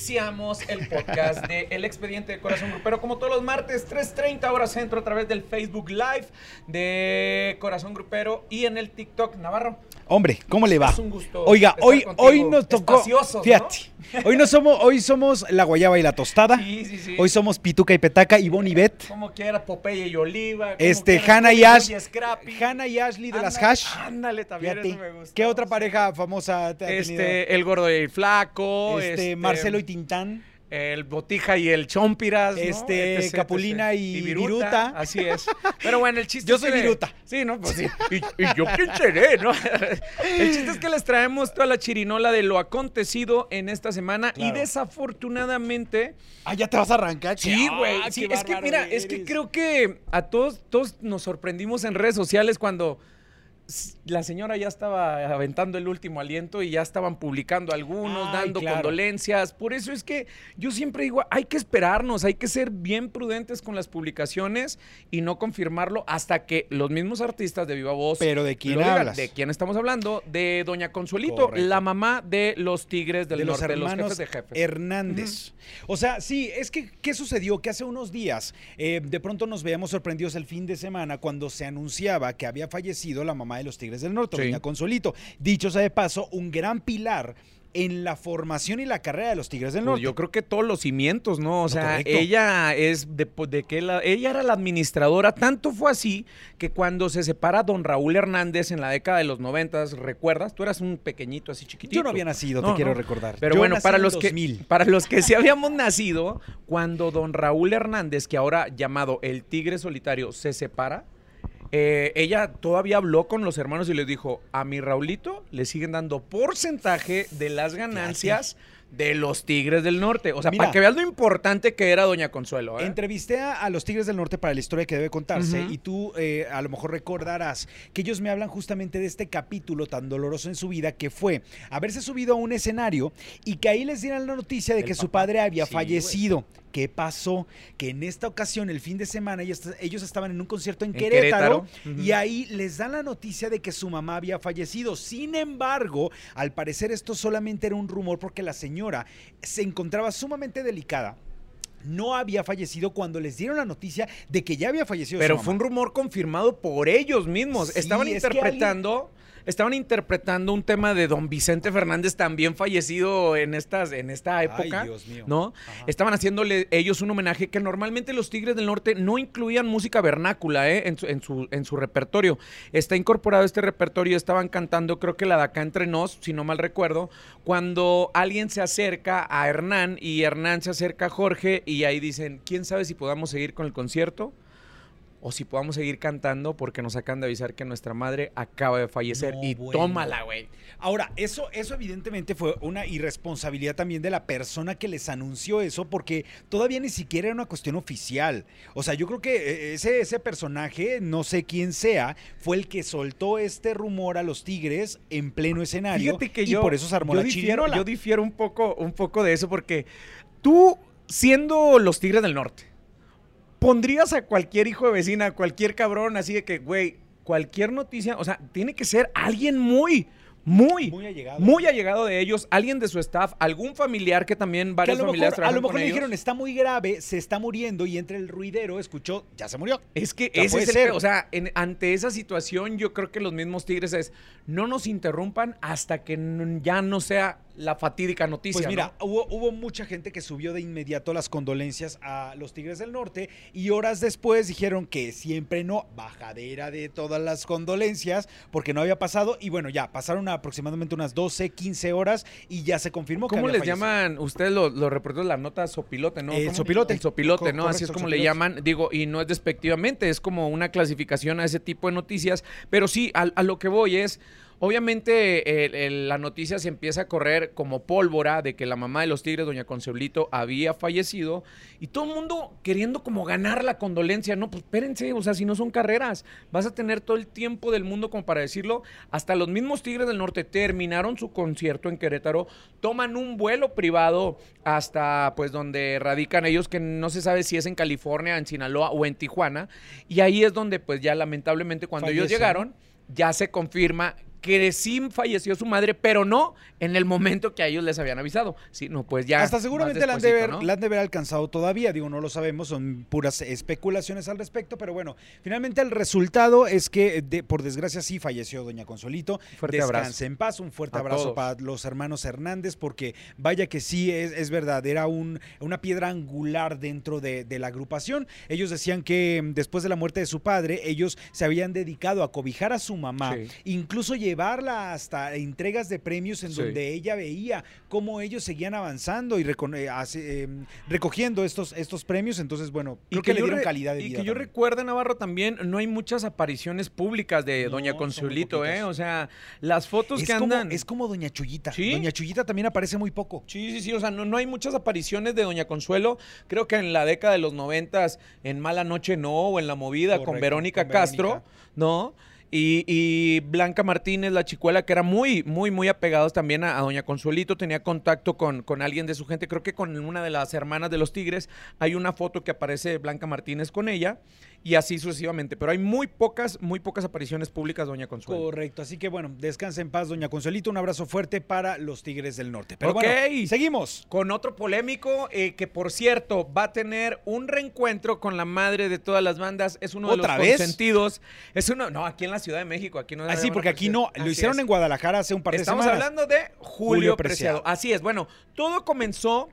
iniciamos el podcast de El Expediente de Corazón Grupero, como todos los martes, 3.30 horas centro a través del Facebook Live de Corazón Grupero y en el TikTok Navarro. Hombre, ¿cómo le va? Es un gusto Oiga, hoy, hoy nos tocó. Fíjate. Hoy no somos, hoy somos la guayaba y la tostada. Sí, sí, sí. Hoy somos Pituca y Petaca y Bonnie Bet. Como quiera, Popeye y Oliva. Este, Hannah y Ash. Scrappy. Hannah y Ashley de las Hash. Ándale, también Fíjate. eso me gusta. ¿Qué otra pareja famosa te ha tenido? Este, el gordo y el flaco. Este, Marcelo y Tintán. El Botija y el Chompiras. ¿no? Este, Etc, Capulina etc. y Viruta. Así es. Pero bueno, el chiste Yo soy Viruta. Sí, ¿no? Pues sí. ¿Y, y yo quién seré, no? El chiste es que les traemos toda la chirinola de lo acontecido en esta semana y desafortunadamente. Ah, ya te vas a arrancar. Sí, Ah, güey. sí, es que mira, es que creo que a todos, todos nos sorprendimos en redes sociales cuando la señora ya estaba aventando el último aliento y ya estaban publicando algunos, Ay, dando claro. condolencias. Por eso es que yo siempre digo, hay que esperarnos, hay que ser bien prudentes con las publicaciones y no confirmarlo hasta que los mismos artistas de Viva Voz Pero ¿de quién hablas? ¿De quién estamos hablando? De Doña Consuelito, Correcto. la mamá de los Tigres del de los Norte, los hermanos jefes de jefes. Hernández. O sea, sí, es que, ¿qué sucedió? Que hace unos días, eh, de pronto nos veíamos sorprendidos el fin de semana cuando se anunciaba que había fallecido la mamá de los Tigres del Norte, Sí. doña Consuelito. Dicho sea de paso, un gran pilar en la formación y la carrera de los Tigres del Pues Norte. yo creo que todos los cimientos, ¿no? O sea, correcto. ella es de, de que la- ella era la administradora. Tanto fue así que cuando se separa don Raúl Hernández en la década de los noventas, ¿recuerdas? Tú eras un pequeñito así chiquitito. Yo no había nacido, No, te quiero recordar. Pero Yo bueno, para los, 2000. que, para los que sí habíamos nacido, cuando don Raúl Hernández, que ahora llamado el Tigre Solitario, se separa, eh, ella todavía habló con los hermanos y les dijo, a mi Raulito le siguen dando porcentaje de las ganancias de los Tigres del Norte. O sea, Mira. para que veas lo importante que era Doña Consuelo. ¿eh? Entrevisté a, a los Tigres del Norte para la historia que debe contarse y tú eh, a lo mejor recordarás que ellos me hablan justamente de este capítulo tan doloroso en su vida que fue haberse subido a un escenario y que ahí les dieran la noticia de El que su padre había Sí, fallecido. ¿Qué pasó? Que en esta ocasión, el fin de semana, ellos, estaban en un concierto en, En Querétaro, y ahí les dan la noticia de que su mamá había fallecido. Sin embargo, al parecer esto solamente era un rumor porque la señora se encontraba sumamente delicada. No había fallecido cuando les dieron la noticia de que ya había fallecido. Pero su fue un rumor confirmado por ellos mismos. Sí, estaban es que interpretando, estaban interpretando un tema de don Vicente Fernández también fallecido en estas, en esta época. Ay, Dios mío. ¿No? Ajá. Estaban haciéndole ellos un homenaje que normalmente los Tigres del Norte no incluían música vernácula ¿eh? en, su, en, su, en su repertorio. Está incorporado este repertorio, estaban cantando, creo que la de acá entre nos, si no mal recuerdo, cuando alguien se acerca a Hernán y Hernán se acerca a Jorge y ahí dicen, ¿quién sabe si podamos seguir con el concierto? O si podamos seguir cantando porque nos acaban de avisar que nuestra madre acaba de fallecer. No, y bueno. tómala, güey. Ahora, eso, eso evidentemente fue una irresponsabilidad también de la persona que les anunció eso, porque todavía ni siquiera era una cuestión oficial. O sea, yo creo que eh, ese, ese personaje, no sé quién sea, fue el que soltó este rumor a los Tigres en pleno escenario. Fíjate que y yo, por eso se armó yo la difiero, yo difiero un poco, un poco de eso porque tú, siendo los Tigres del Norte, pondrías a cualquier hijo de vecina, a cualquier cabrón, así de que, güey, cualquier noticia, o sea, tiene que ser alguien muy, muy, Muy allegado. muy allegado de ellos, alguien de su staff, algún familiar que también Que a varios lo familiares mejor, a lo mejor le ellos. dijeron, está muy grave, se está muriendo, y entre el ruidero escuchó, ya se murió. Es que ese es el. O sea, en- ante esa situación, yo creo que los mismos Tigres es no nos interrumpan hasta que ya no sea la fatídica noticia. Pues mira, ¿no? hubo, hubo mucha gente que subió de inmediato las condolencias a los Tigres del Norte y horas después dijeron que siempre no, bajadera de todas las condolencias porque no había pasado y bueno, ya pasaron aproximadamente unas 12, 15 horas y ya se confirmó que ¿Cómo había les fallecido. llaman ustedes los, los reporteros la nota sopilote, no? El ¿Cómo? sopilote. El sopilote, ¿no? Así es como le llaman. Digo, y no es despectivamente, es como una clasificación a ese tipo de noticias. Pero sí, a, a lo que voy es. Obviamente la noticia se empieza a correr como pólvora de que la mamá de los Tigres, doña Consuelito, había fallecido y todo el mundo queriendo como ganar la condolencia. No, pues espérense, o sea, si no son carreras, vas a tener todo el tiempo del mundo como para decirlo. Hasta los mismos Tigres del Norte terminaron su concierto en Querétaro, toman un vuelo privado hasta pues donde radican ellos, que no se sabe si es en California, en Sinaloa o en Tijuana. Y ahí es donde pues ya lamentablemente cuando ellos llegaron, ya se confirma que sí falleció su madre, pero no en el momento que a ellos les habían avisado. Sí, no, pues ya. Hasta seguramente la han, de ver, ¿no? la han de haber alcanzado todavía, digo, no lo sabemos, son puras especulaciones al respecto, pero bueno, finalmente el resultado es que, de- por desgracia, sí falleció doña Consuelito. Fuerte Descanse abrazo. en paz, un fuerte A abrazo todos. para los hermanos Hernández, porque vaya que sí, es, es verdad, era un, una piedra angular dentro de, de la agrupación. Ellos decían que mm, después de la muerte de su padre, ellos se habían dedicado a cobijar a su mamá, Sí. incluso llevarla hasta entregas de premios en Sí. donde ella veía cómo ellos seguían avanzando y eh, hace- eh, recogiendo estos, estos premios. Entonces, bueno, creo que, le yo dieron calidad de y vida. que yo también. recuerde, Navarro, también no hay muchas apariciones públicas de No, Doña Consuelito, ¿eh? O sea, las fotos es, que como, andan. es como Doña Chuyita. ¿Sí? Doña Chuyita también aparece muy poco. Sí, sí, sí, o sea, no, no hay muchas apariciones de Doña Consuelo. Creo que en la década de los noventas, en Mala Noche No, o en La Movida con Verónica con Castro, Verónica. ¿no? Y, y Blanca Martínez, la chicuela, que era muy, muy, muy apegados también a, a Doña Consuelito, tenía contacto con, con alguien de su gente, creo que con una de las hermanas de los Tigres, hay una foto que aparece Blanca Martínez con ella, y así sucesivamente, pero hay muy pocas, muy pocas apariciones públicas Doña Consuelo. Correcto. Así que bueno, descansa en paz, Doña Consuelito. Un abrazo fuerte para los Tigres del Norte. Pero Ok. bueno, seguimos. Con otro polémico, eh, que por cierto va a tener un reencuentro con la madre de todas las bandas. Es uno de ¿Otra los vez? consentidos. Es uno, no, aquí en la Ciudad de México. Aquí no Así, porque aquí no, lo Así hicieron es. en Guadalajara hace un par de Estamos semanas. hablando de Julio, Julio Preciado. Preciado. Así es. Bueno, todo comenzó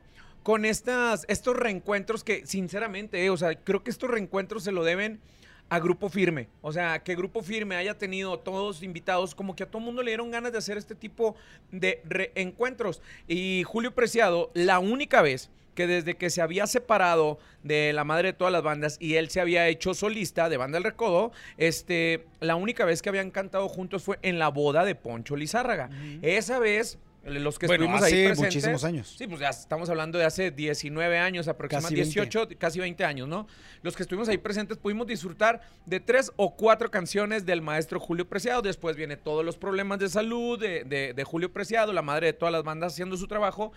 con estas, estos reencuentros que, sinceramente, eh, o sea, creo que estos reencuentros se lo deben a Grupo Firme. O sea, que Grupo Firme haya tenido todos invitados, como que a todo mundo le dieron ganas de hacer este tipo de reencuentros. Y Julio Preciado, la única vez que desde que se había separado de la madre de todas las bandas y él se había hecho solista de Banda El Recodo, este, la única vez que habían cantado juntos fue en la boda de Poncho Lizárraga. Esa vez, los que Bueno, estuvimos ahí hace presentes, muchísimos años. Sí, pues ya estamos hablando de hace 19 años, aproximadamente Casi 20. 18, casi 20 años, ¿no? Los que estuvimos ahí presentes pudimos disfrutar de tres o cuatro canciones del maestro Julio Preciado. Después viene todos los problemas de salud de, de- de Julio Preciado, la madre de todas las bandas haciendo su trabajo.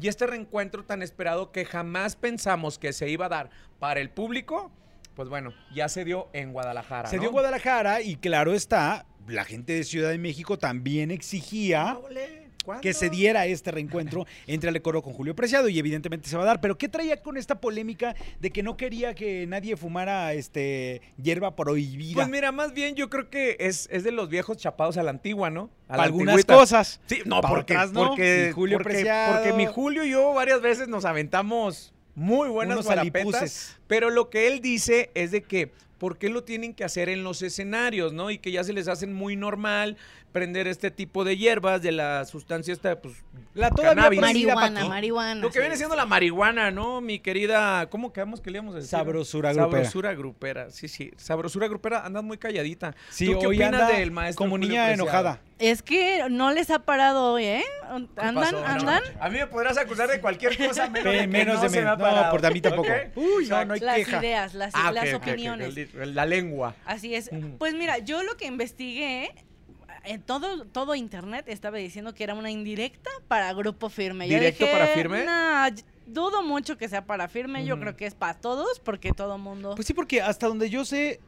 Y este reencuentro tan esperado que jamás pensamos que se iba a dar para el público, pues bueno, ya se dio en Guadalajara. Se ¿no? dio en Guadalajara y claro está, la gente de Ciudad de México también exigía Ole, ¿cuándo? que se diera este reencuentro entre Ale Coro con Julio Preciado y evidentemente se va a dar. Pero ¿qué traía con esta polémica de que no quería que nadie fumara este hierba prohibida? Pues mira, más bien yo creo que es, es de los viejos chapados a la antigua, ¿no? A la Para algunas antigüita. cosas. Sí, no, porque, otras no. porque, Julio porque, Preciado. porque mi Julio y yo varias veces nos aventamos muy buenas Unos guarapetas, pero lo que él dice es de que ¿por qué lo tienen que hacer en los escenarios, no? Y que ya se les hacen muy normal prender este tipo de hierbas de la sustancia esta, pues, La todavía Marihuana, aquí. marihuana. Lo que sí. viene siendo la marihuana, ¿no? Mi querida, ¿cómo quedamos que le íbamos a decir? Sabrosura grupera. Sabrosura grupera, sí, sí. Sabrosura grupera, andas muy calladita. Sí, ¿Tú qué hoy opinas anda del maestro como Julio niña Preciado? enojada. Es que no les ha parado hoy, ¿eh? ¿Qué Andan, andan. A mí me podrás acusar de cualquier cosa menos, de que menos no de se me ha. No, parado. por a mí tampoco. Uy, no, no hay Las queja. ideas, las, Ah, las opiniones. La lengua. Así es. Pues mira, yo lo que investigué, en todo, todo internet estaba diciendo que era una indirecta para Grupo Firme. Yo ¿Directo dije, para Firme? "Nah, y- dudo mucho que sea para Firme. Yo creo que es para todos, porque todo mundo... Pues sí, porque hasta donde yo sé,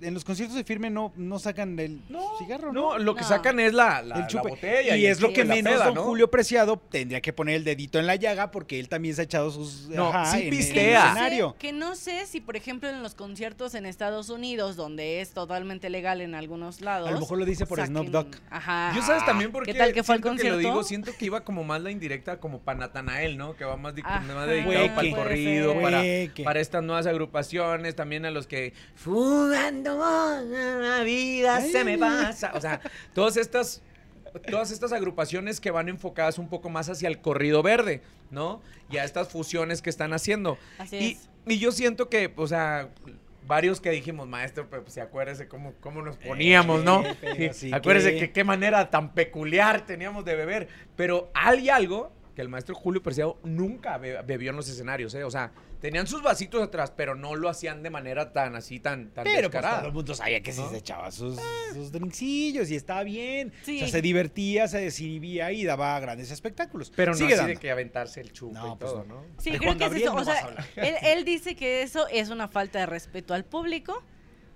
en los conciertos de firme no, no sacan el No, cigarro, no, ¿no? lo que No. sacan es la, la, el botella. y es lo el que menos peda, don ¿no? Julio Preciado tendría que poner el dedito en la llaga porque él también se ha echado sus No, sí en el pistea. escenario. Que no sé si, por ejemplo, en los conciertos en Estados Unidos, donde es totalmente legal en algunos lados. A lo mejor lo dice por Snoop Dogg. Ajá. Yo sabes también por qué, ¿Qué tal que fue siento que lo concierto? digo, siento que iba como más la indirecta como para Natanael, ¿no? Que va más, di- Ajá. más dedicado para el corrido, para, para estas nuevas agrupaciones, también a los que fugando la vida se me pasa. O sea, todas estas todas estas agrupaciones que van enfocadas un poco más hacia el corrido verde, ¿no? Y a estas fusiones que están haciendo. Así y, es. y yo siento que, o sea, varios que dijimos, maestro, pues si acuérdese cómo, cómo nos poníamos, ¿no? Eh, Sí, acuérdese que- que qué manera tan peculiar teníamos de beber. Pero hay algo que el maestro Julio Preciado nunca be- bebió en los escenarios, ¿eh? O sea, tenían sus vasitos atrás, pero no lo hacían de manera tan así, tan, tan Pero pues, descarada. todo el mundo sabía que se echaba sus, sus drinksillos y estaba bien. Sí. O sea, se divertía, se desinhibía y daba grandes espectáculos. Pero no Sigue así dando. de que aventarse el chupo No, y pues todo, no. ¿no? Sí, creo Juan que es Gabriel eso. no o vas a sea, hablar. él, él dice que eso es una falta de respeto al público.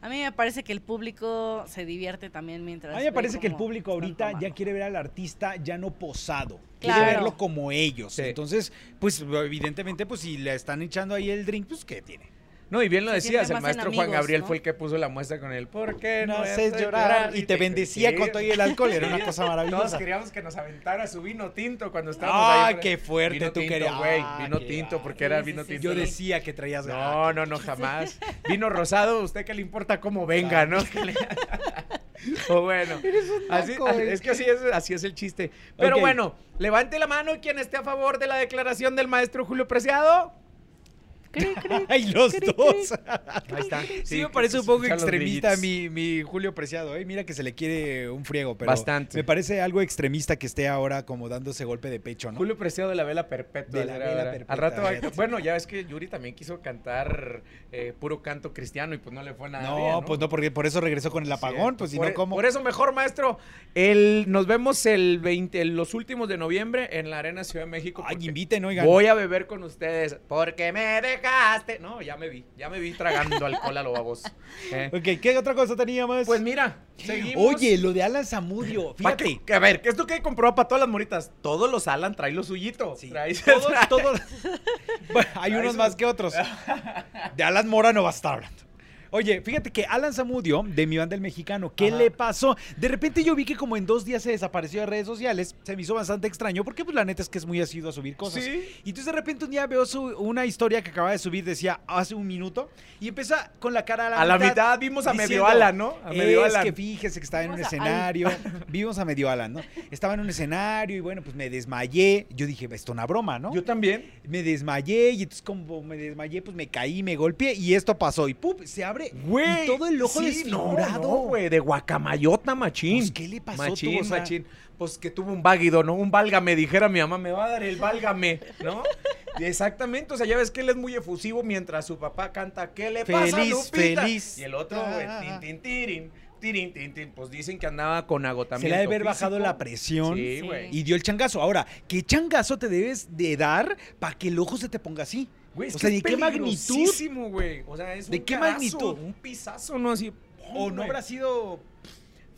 A mí me parece que el público se divierte también mientras. A mí me parece que el público ahorita ya quiere ver al artista ya no posado. Quiere Claro. verlo como ellos. Sí. Entonces, pues evidentemente, pues si le están echando ahí el drink, pues ¿qué tiene? No, y bien lo decías, el maestro Juan Gabriel ¿no? fue el que puso la muestra con él. ¿Por qué no, No haces llorar. Y te Sí, bendecía con todo y el alcohol. Era una cosa Todos maravillosa. queríamos que nos aventara su vino tinto cuando estábamos ¡Ah, ahí. qué fuerte Vino tú tinto, querías! güey, Ah, vino tinto, va. porque era Sí, sí, vino sí, tinto. Yo decía que traías No, no, no, jamás. Vino rosado, ¿usted qué le importa cómo venga, no? O bueno, así, es que así es, así es el chiste. Pero bueno, levante la mano quien esté a favor de la declaración del maestro Julio Preciado. ¡Ay, los dos! Ahí está. Sí, me parece un poco extremista mi, mi Julio Preciado, ¿eh? Mira que se le quiere un friego, pero Bastante. me parece algo extremista que esté ahora como dándose golpe de pecho, ¿no? Julio Preciado de la vela perpetua. De la vela ahora. perpetua, Al rato, va- bueno, ya ves que Yuri también quiso cantar eh, puro canto cristiano y pues no le fue nada no, bien, pues no, porque por eso regresó con el apagón, Sí, pues si por, no, ¿cómo? Por eso mejor, maestro. El, nos vemos el 20, en los últimos de noviembre en la Arena Ciudad de México. Ay, inviten, oigan. Voy a beber con ustedes porque me No, ya me vi, ya me vi tragando alcohol a lo baboso. Eh, Ok, ¿qué otra cosa tenía más? Pues mira, seguimos. Oye, lo de Alan Zamudio, fíjate. que- a ver, ¿qué es esto que compró para todas las moritas? Todos los Alan traen lo suyito. Sí, todos, trae- todos. Bueno, hay unos más que otros. De Alan Mora no va a estar hablando. Oye, fíjate que Alan Zamudio, de mi banda El Mexicano, ¿qué Ajá. le pasó? De repente yo vi que como en dos días se desapareció de redes sociales, se me hizo bastante extraño, porque pues la neta es que es muy asiduo a subir cosas. Sí. Y entonces de repente un día veo su- una historia que acaba de subir, decía hace un minuto, y empieza con la cara a la A la mitad. mitad vimos a medio diciendo, Alan, ¿no? A medio es Alan. que fíjese que estaba en un a escenario, vimos a medio Alan, ¿no? Estaba en un escenario y bueno, pues me desmayé. Yo dije, esto es una broma, ¿no? Yo también. me desmayé y entonces como me desmayé, pues me caí, me golpeé y esto pasó y ¡pum! se abre Güey. y todo el ojo sí, desfigurado. No, no, güey, de guacamayota, machín. Pues, ¿qué le pasó? Machín, sea- machín. Pues que tuvo un váguido, ¿no? Un válgame, dijera mi mamá, me va a dar el válgame, ¿no? Exactamente, o sea, ya ves que él es muy efusivo mientras su papá canta, ¿qué le pasa, Feliz, Lupita? feliz. Y el otro, güey, Ah. tin, tin, tirin, tirin, tin, tin, pues dicen que andaba con agotamiento Se le ha de haber bajado la presión Sí, güey. y dio el changazo. Ahora, ¿qué changazo te debes de dar para que el ojo se te ponga así? Güey, es o sea, ¿de qué magnitud? güey. O sea, es ¿De un qué carazo, magnitud? Un pisazo, ¿no? Así. ¿O no güey. habrá sido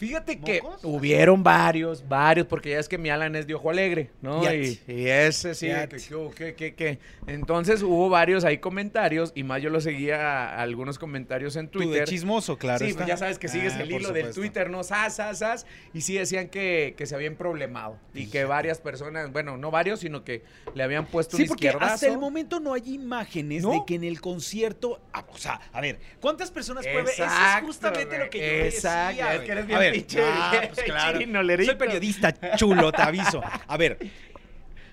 Fíjate que hubieron varios, varios, porque ya es que mi Alan es de ojo alegre, ¿no? Y, ese sí, que, que, que, que. Entonces hubo varios ahí comentarios, y más yo lo seguía a algunos comentarios en tú de Twitter. chismoso, claro? sí, está. pues ya sabes que sigues Ah, el hilo del. Twitter, ¿no? Sas, sas, sas, y sí decían que, que se habían problemado. Y que varias personas, bueno, no varios, sino que le habían puesto Sí, un porque izquierdazo. hasta el momento no hay imágenes ¿No? de que en el concierto. ah, o sea, a ver, ¿cuántas personas puede ver? Eso es justamente lo que yo exacto, decía. es que eres A bien ver, ah, pues claro. Soy periodista chulo, te aviso. A ver,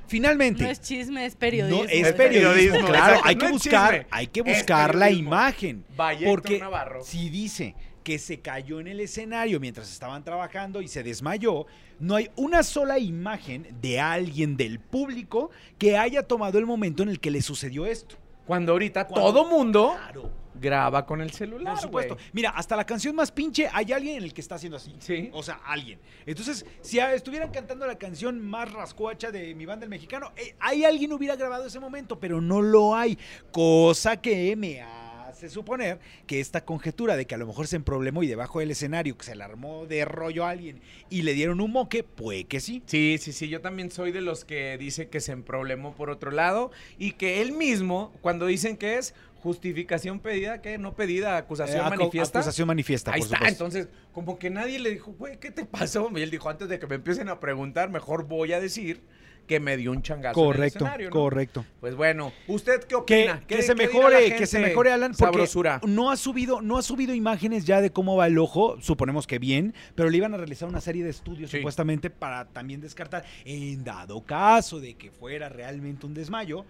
finalmente. No es chisme, es periodismo. No, es periodismo, periodismo, claro. Hay no que buscar, chisme, hay que buscar la imagen. Porque Navarro. si dice que se cayó en el escenario mientras estaban trabajando y se desmayó, no hay una sola imagen de alguien del público que haya tomado el momento en el que le sucedió esto. Cuando ahorita Cuando- todo mundo Claro. Graba con el celular, Por supuesto. Mira, hasta la canción más pinche hay alguien en el que está haciendo así. Sí. O sea, alguien. Entonces, si estuvieran cantando la canción más rascuacha de mi banda el mexicano, eh, hay alguien hubiera grabado ese momento, pero no lo hay. Cosa que me hace suponer que esta conjetura de que a lo mejor se emproblemó y debajo del escenario que se le armó de rollo a alguien y le dieron un moque, puede que sí. Sí, sí, sí, yo también soy de los que dice que se emproblemó por otro lado y que él mismo, cuando dicen que es justificación pedida, que no pedida, acusación Eh, manifiesta. Acusación manifiesta, Ahí por está, supuesto. entonces, como que nadie le dijo, güey, ¿qué te pasó? Y él dijo, antes de que me empiecen a preguntar, mejor voy a decir que me dio un changazo en el Correcto, escenario, ¿no? correcto. Pues bueno, ¿usted qué Que, opina? que ¿Qué- se qué dirá mejore, que se mejore Alan, porque Sabrosura. no ha subido, no ha subido imágenes ya de cómo va el ojo, suponemos que bien, pero le iban a realizar una serie de estudios Sí. supuestamente para también descartar, en dado caso de que fuera realmente un desmayo,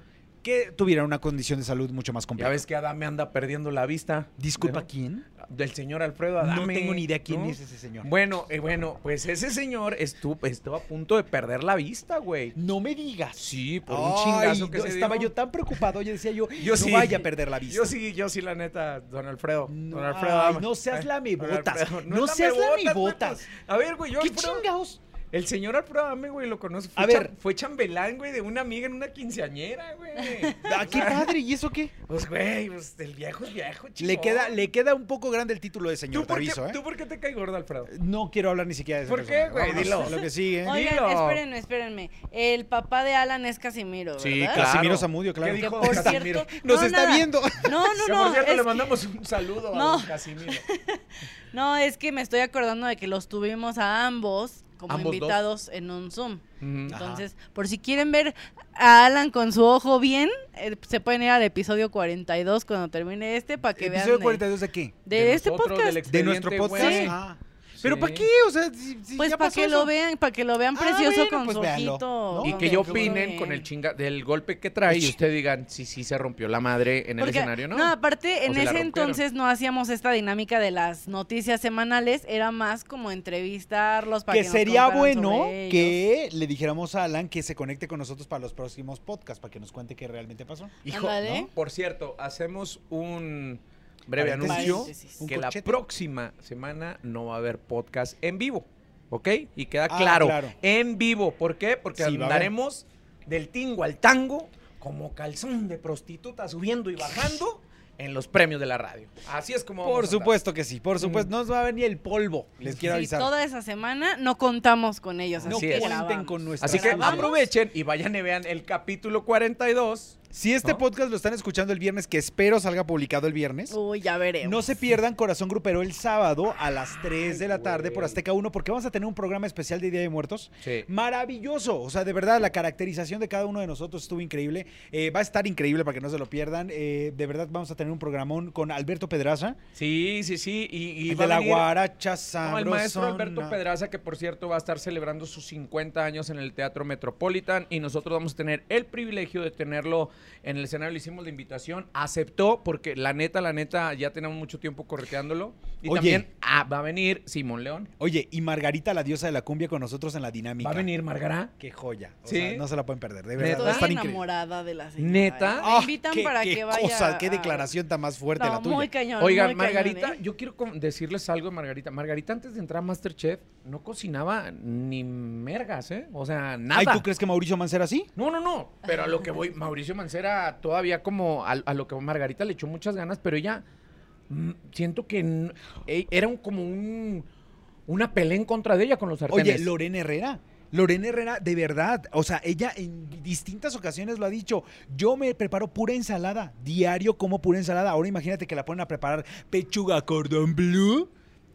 que tuviera una condición de salud mucho más Ya compleja. ves que Adame anda perdiendo la vista. Disculpa, ¿no? ¿quién? Del señor Alfredo Adame. no tengo ni idea quién ¿no? es ese señor. Bueno, eh, bueno, pues ese señor estuvo, estuvo a punto de perder la vista, güey. No me digas. Sí, por un chingazo que no, se estaba dio. yo tan preocupado, yo decía yo, Yo no sí. vaya a perder la vista. Yo sí, yo sí, la neta, don Alfredo. No, don Alfredo ay, no seas lamebotas, don Alfredo, no seas lamebotas. güey, pues. A ver, güey, yo ¿Qué Alfredo- chingados? El señor Alfredo Adame, güey, lo conozco. Fue A ver. Fue chambelán, güey, de una amiga en una quinceañera, güey. Ah, qué padre, ¿y eso qué? Pues, güey, pues el viejo es viejo, chico. Le queda, le queda un poco grande el título de señor, ¿Tú te por, qué, ¿eh? ¿Tú por qué te cae gordo, Alfredo? No quiero hablar ni siquiera de ese ¿Por qué, güey? Dilo. a Lo que sigue. Oigan, Dilo. espérenme, espérenme. El papá de Alan es Casimiro, Sí. Casimiro Zamudio, claro. ¿Qué Que dijo por Casimiro? cierto, Nos no, está nada. viendo. No, no, Que, no. por cierto, es le que- mandamos un saludo a No. Casimiro. No, es que me estoy acordando de que los tuvimos a ambos como Ambos dos. invitados en un Zoom. Entonces, por si quieren ver a Alan con su ojo bien, eh, se pueden ir al episodio 42 cuando termine este para que vean ¿Episodio de, 42 de qué? de este nosotros, podcast. del De nuestro podcast. güey. Ah. ¿Pero Sí. para qué? O sea, si, si Pues ya para pasó que eso. lo vean, para que lo vean Ah, precioso bueno, con pues su véanlo, ojito. ¿no? Y que yo opinen con el chinga del golpe que trae y ustedes digan si sí se rompió la madre en el escenario, ¿no? No, aparte, en ese entonces no hacíamos esta dinámica de las noticias semanales, era más como entrevistarlos para que, Que sería bueno que le dijéramos a Alan que se conecte con nosotros para los próximos podcasts, para que nos cuente qué realmente pasó. Hijo. ¿no? Por cierto, hacemos un breve anuncio que la próxima semana no va a haber podcast en vivo, ¿ok? Y queda Ah, claro, claro. en vivo. ¿Por qué? Porque Sí, andaremos del tingo al tango como calzón de prostituta subiendo y bajando en los premios de la radio. Así es como Por supuesto que sí, por supuesto. No nos va a venir el polvo, les quiero Sí, avisar. toda esa semana no contamos con ellos. No así que es. cuenten con nuestra Así que Grabamos. aprovechen y vayan y vean el capítulo 42. Si este ¿No? podcast lo están escuchando el viernes, que espero salga publicado el viernes, Uy, ya veremos. no se pierdan Corazón Grupero el sábado a las 3 de la tarde por. Azteca 1, porque vamos a tener un programa especial de Día de Muertos. Sí. Maravilloso, o sea, de verdad, la caracterización de cada uno de nosotros estuvo increíble. Eh, va a estar increíble para que no se lo pierdan. Eh, de verdad, vamos a tener un programón con Alberto Pedraza, Sí, sí, sí. Y, y el va de la venir- guaracha No, el maestro. Alberto Pedraza, que por cierto va a estar celebrando sus 50 años en el Teatro Metropolitan y nosotros vamos a tener el privilegio de tenerlo en el escenario. Le hicimos la invitación, aceptó porque la neta, la neta, ya tenemos mucho tiempo correteándolo. Y Oye. también ah, va a venir Simón León. Oye, y Margarita, la diosa de la cumbia, con nosotros en la dinámica. Va a venir Margará. Qué joya. O Sí. sea, no se la pueden perder, de verdad. Estoy increíble. enamorada de la señora. ¿Neta? Me Ah, invitan qué- para qué que vaya. cosa, qué declaración tan más fuerte No, la tuya. muy cañón. Oigan, muy cañón, Margarita, ¿eh? yo quiero decirles algo de Margarita. Margarita, antes de entrar a Masterchef, no cocinaba ni mergas, ¿eh? O sea, nada. Ay, ¿tú crees que Mauricio Mancera sí? No, no, no. Pero a lo que voy, Mauricio Mancera todavía como a, a lo que Margarita le echó muchas ganas, pero ella mm, siento que e- era un, como un una pelea en contra de ella con los sartenes. Oye, Lorena Herrera. Lorena Herrera, de verdad, o sea, ella en distintas ocasiones lo ha dicho. Yo me preparo pura ensalada, diario como pura ensalada. Ahora imagínate que la ponen a preparar pechuga cordon bleu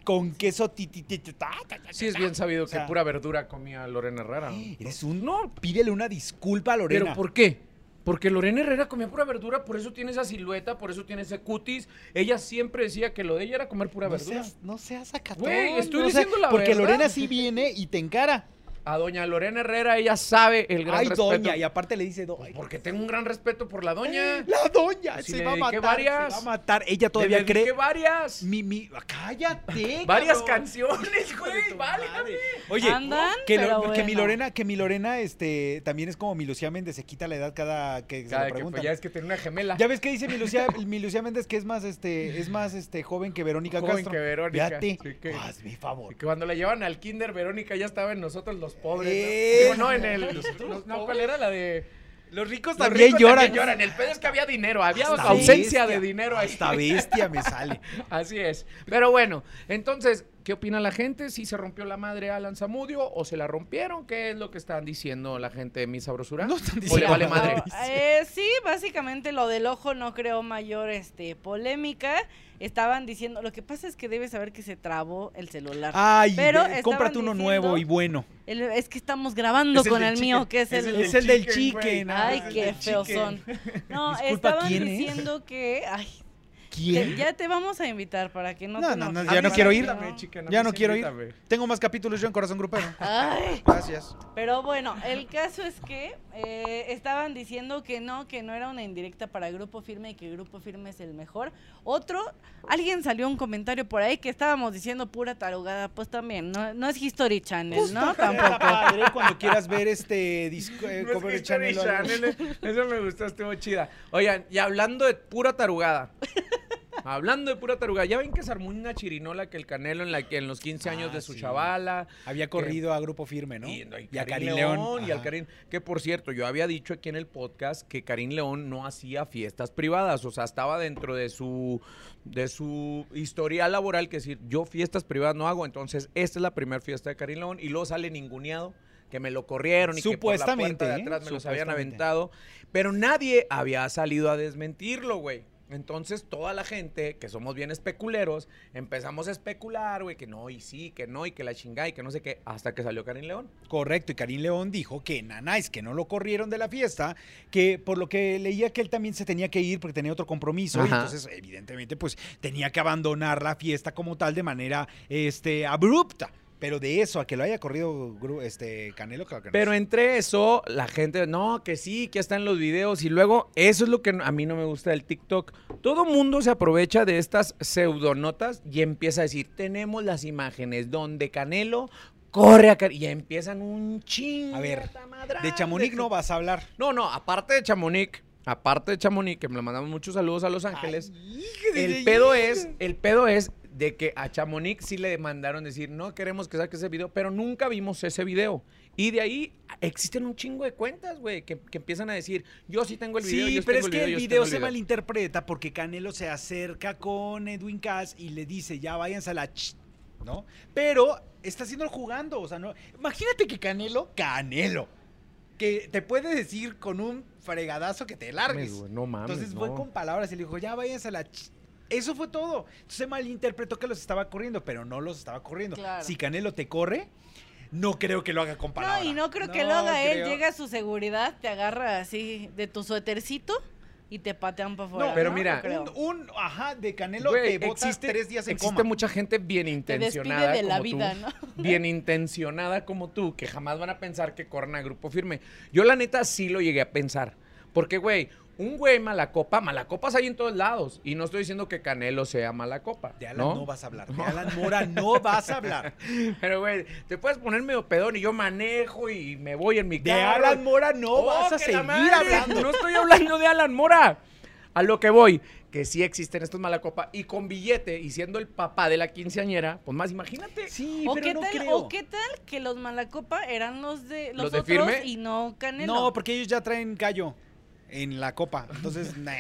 con queso tititita. sí es bien sabido O sea, que pura verdura comía Lorena Herrera. Eres un no, pídele una disculpa a Lorena. ¿Pero por qué? Porque Lorena Herrera comía pura verdura, por eso tiene esa silueta, por eso tiene ese cutis. Ella siempre decía que lo de ella era comer pura no verdura. seas, no seas acatón, Güey, estoy no diciendo la Porque verdad. Lorena sí viene y te encara. A doña Lorena Herrera, ella sabe el gran Ay, respeto. doña, y aparte le dice doña. Porque tengo un gran respeto por la doña. La doña Si se le va a matar. varias. Se va a matar. Ella todavía Le cree. varias. Mi, mi, cállate. Varias cabrón. canciones, güey. madre. Oye, Andan, que, lo- que mi. Lorena, que mi Lorena, este, también es como mi Lucía Méndez, se quita la edad cada que se Cada lo que preguntan. fue, ya es que tiene una gemela. Ya ves que dice mi Lucía, mi Lucía Méndez que es más, este, es más, este, joven que Verónica Joven Castro. que Verónica, Fíjate. sí que- Hazme favor. Y que cuando la llevan al kinder, Verónica ya estaba en nosotros los pobres. Eh. ¿no? Digo, no, en el... no, no, ¿cuál era la de...? Los ricos Los también ricos lloran. También lloran. El pedo es que había dinero, había Hasta ausencia bestia. de dinero ahí. Hasta bestia me sale. Así es. Pero bueno, entonces, ¿qué opina la gente? ¿Si se rompió la madre a Alan Zamudio o se la rompieron? ¿Qué es lo que están diciendo la gente de mi sabrosura? No están ¿O le diciendo vale madre? Eh, sí, básicamente lo del ojo no creó mayor este polémica. Estaban diciendo, lo que pasa es que debes saber que se trabó el celular. Ay, Pero cómprate uno diciendo- nuevo y bueno. El- es que estamos grabando el con el mío, que es, Es el, el Es el del chicken. Ay, qué feos chicken. son. No, Disculpa, estaban ¿quién es? diciendo que. Ay, Ya te vamos a invitar para que no No, te no, no, ya no quiero que ir. no- Ya no quiero ir. Tengo más capítulos yo en Corazón Grupero. Ay. Gracias. Pero bueno, el caso es que eh, estaban diciendo que no, que no era una indirecta para Grupo Firme y que Grupo Firme es el mejor. Otro, alguien salió un comentario por ahí que estábamos diciendo pura tarugada, pues también, no, no es History Channel, ¿no? Está Tampoco. padre cuando quieras ver este disco, eh, No es cover Channel. History algo. Channel, Eso me gustó, estuvo chida. Oigan, y hablando de pura tarugada. Hablando de pura taruga, ya ven que se armó una chirinola que el Canelo en la que en los 15 años Ah, de su sí. chavala. Había corrido a Grupo Firme, ¿no? Y, y a Karim León. Y al. Karim. Que por cierto, yo había dicho aquí en el podcast que Karim León no hacía fiestas privadas. O sea, estaba dentro de su, de su historial laboral, que decir, yo fiestas privadas no hago. Entonces, esta es la primera fiesta de Karim León. Y luego sale ninguneado. Que me lo corrieron y que por la Supuestamente, puerta de atrás me los habían Supuestamente. aventado. Pero nadie había salido a desmentirlo, güey. Entonces toda la gente, que somos bien especuleros, empezamos a especular, güey, que no, y sí, que no, y que la chingada, y que no sé qué, hasta que salió Karim León. Correcto, y Karim León dijo que Nanais, que no lo corrieron de la fiesta, que por lo que leía que él también se tenía que ir porque tenía otro compromiso, y entonces evidentemente pues tenía que abandonar la fiesta como tal de manera este, abrupta. Pero de eso, a que lo haya corrido este Canelo, claro que no. Pero entre eso, la gente, no, que sí, que están los videos, y luego, eso es lo que a mí no me gusta del TikTok. Todo mundo se aprovecha de estas pseudonotas y empieza a decir, tenemos las imágenes donde Canelo corre a Car-", y empiezan un chingo. A ver, de Chamonix no vas a hablar. No, no, aparte de Chamonix, aparte de Chamonix, que me le mandamos muchos saludos a Los Ángeles, el pedo es, el pedo es de que a Chamonix sí le mandaron decir, no queremos que saque ese video, pero nunca vimos ese video. Y de ahí existen un chingo de cuentas, güey, que, que empiezan a decir, yo sí tengo el video. Sí, yo pero es que el video se malinterpreta porque Canelo se acerca con Edwin Cass y le dice, ya váyanse a la ch, ¿no? Pero está haciéndolo jugando, o sea, no. Imagínate que Canelo, Canelo, que te puede decir con un fregadazo que te largues. Mames, güey, no mames, Entonces fue con palabras y le dijo, ya váyanse a la ch. Eso fue todo. Entonces se malinterpretó que los estaba corriendo, pero no los estaba corriendo. Claro. Si Canelo te corre, no creo que lo haga con. No, y no creo que lo haga él. creo. Llega a su seguridad, te agarra así de tu suétercito y te patean para afuera. No, pero ¿no? mira. Un, un, ajá, de Canelo Güey, te botas existe, tres días en existe coma. mucha gente bien Te intencionada de la como vida, tú, ¿no? bien intencionada como tú, que jamás van a pensar que corren a grupo firme. Yo la neta sí lo llegué a pensar, porque güey, un güey malacopa, malacopas hay en todos lados, y no estoy diciendo que Canelo sea malacopa, De Alan no, ¿no? vas a hablar. De Alan Mora no vas a hablar. Pero güey, te puedes poner medio pedón y yo manejo y me voy en mi De carro. Alan Mora no Oh, vas a seguir hablando. No estoy hablando de Alan Mora. A lo que voy, que sí existen estos malacopa y con billete y siendo el papá de la quinceañera, pues más imagínate. Sí, ¿O pero qué, no tal, creo. ¿O qué tal que los Malacopa eran los de los, ¿Los de otros firme? y no Canelo? No, porque ellos ya traen gallo en la copa. Entonces, nah,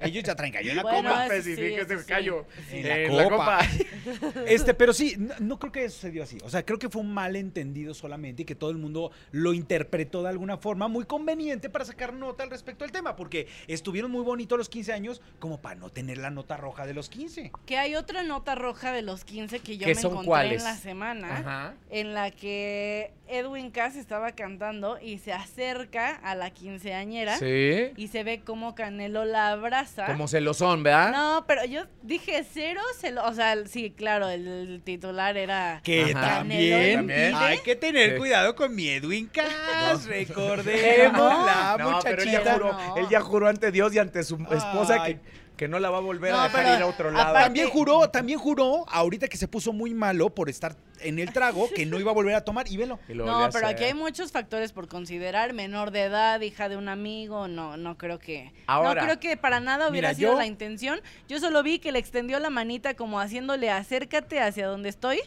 ellos ya traen gallo en la Bueno, copa. eso sí, eso sí. callo. En la En la copa. copa. Este, pero sí, no, no creo que sucedió así. O sea, creo que fue un malentendido solamente y que todo el mundo lo interpretó de alguna forma muy conveniente para sacar nota al respecto del tema, porque estuvieron muy bonitos los 15 años como para no tener la nota roja de los 15. Que hay otra nota roja de los 15 que yo ¿Qué me son encontré cuáles? en la semana. Ajá. En la que Edwin Cass estaba cantando y se acerca a la quinceañera Sí. Y se ve como Canelo la abraza. Como se lo son, ¿verdad? No, pero yo dije cero, se lo- o sea, sí, claro, el, el titular era Que también, También. hay que tener Sí. cuidado con mi Edwin Cass. Recordemos No. la No, pero él ya, muchachita. juró, No. él ya juró ante Dios y ante su esposa Ay. que, que no la va a volver No, a dejar pero ir a otro lado. aparte- También juró, también juró, ahorita que se puso muy malo por estar en el trago, que no iba a volver a tomar. Y velo. Y No, pero aquí hay muchos factores por considerar, menor de edad, hija de un amigo, no, no creo que, Ahora, no creo que para nada hubiera mira, sido yo- la intención. Yo solo vi que le extendió la manita como haciéndole acércate hacia donde estoy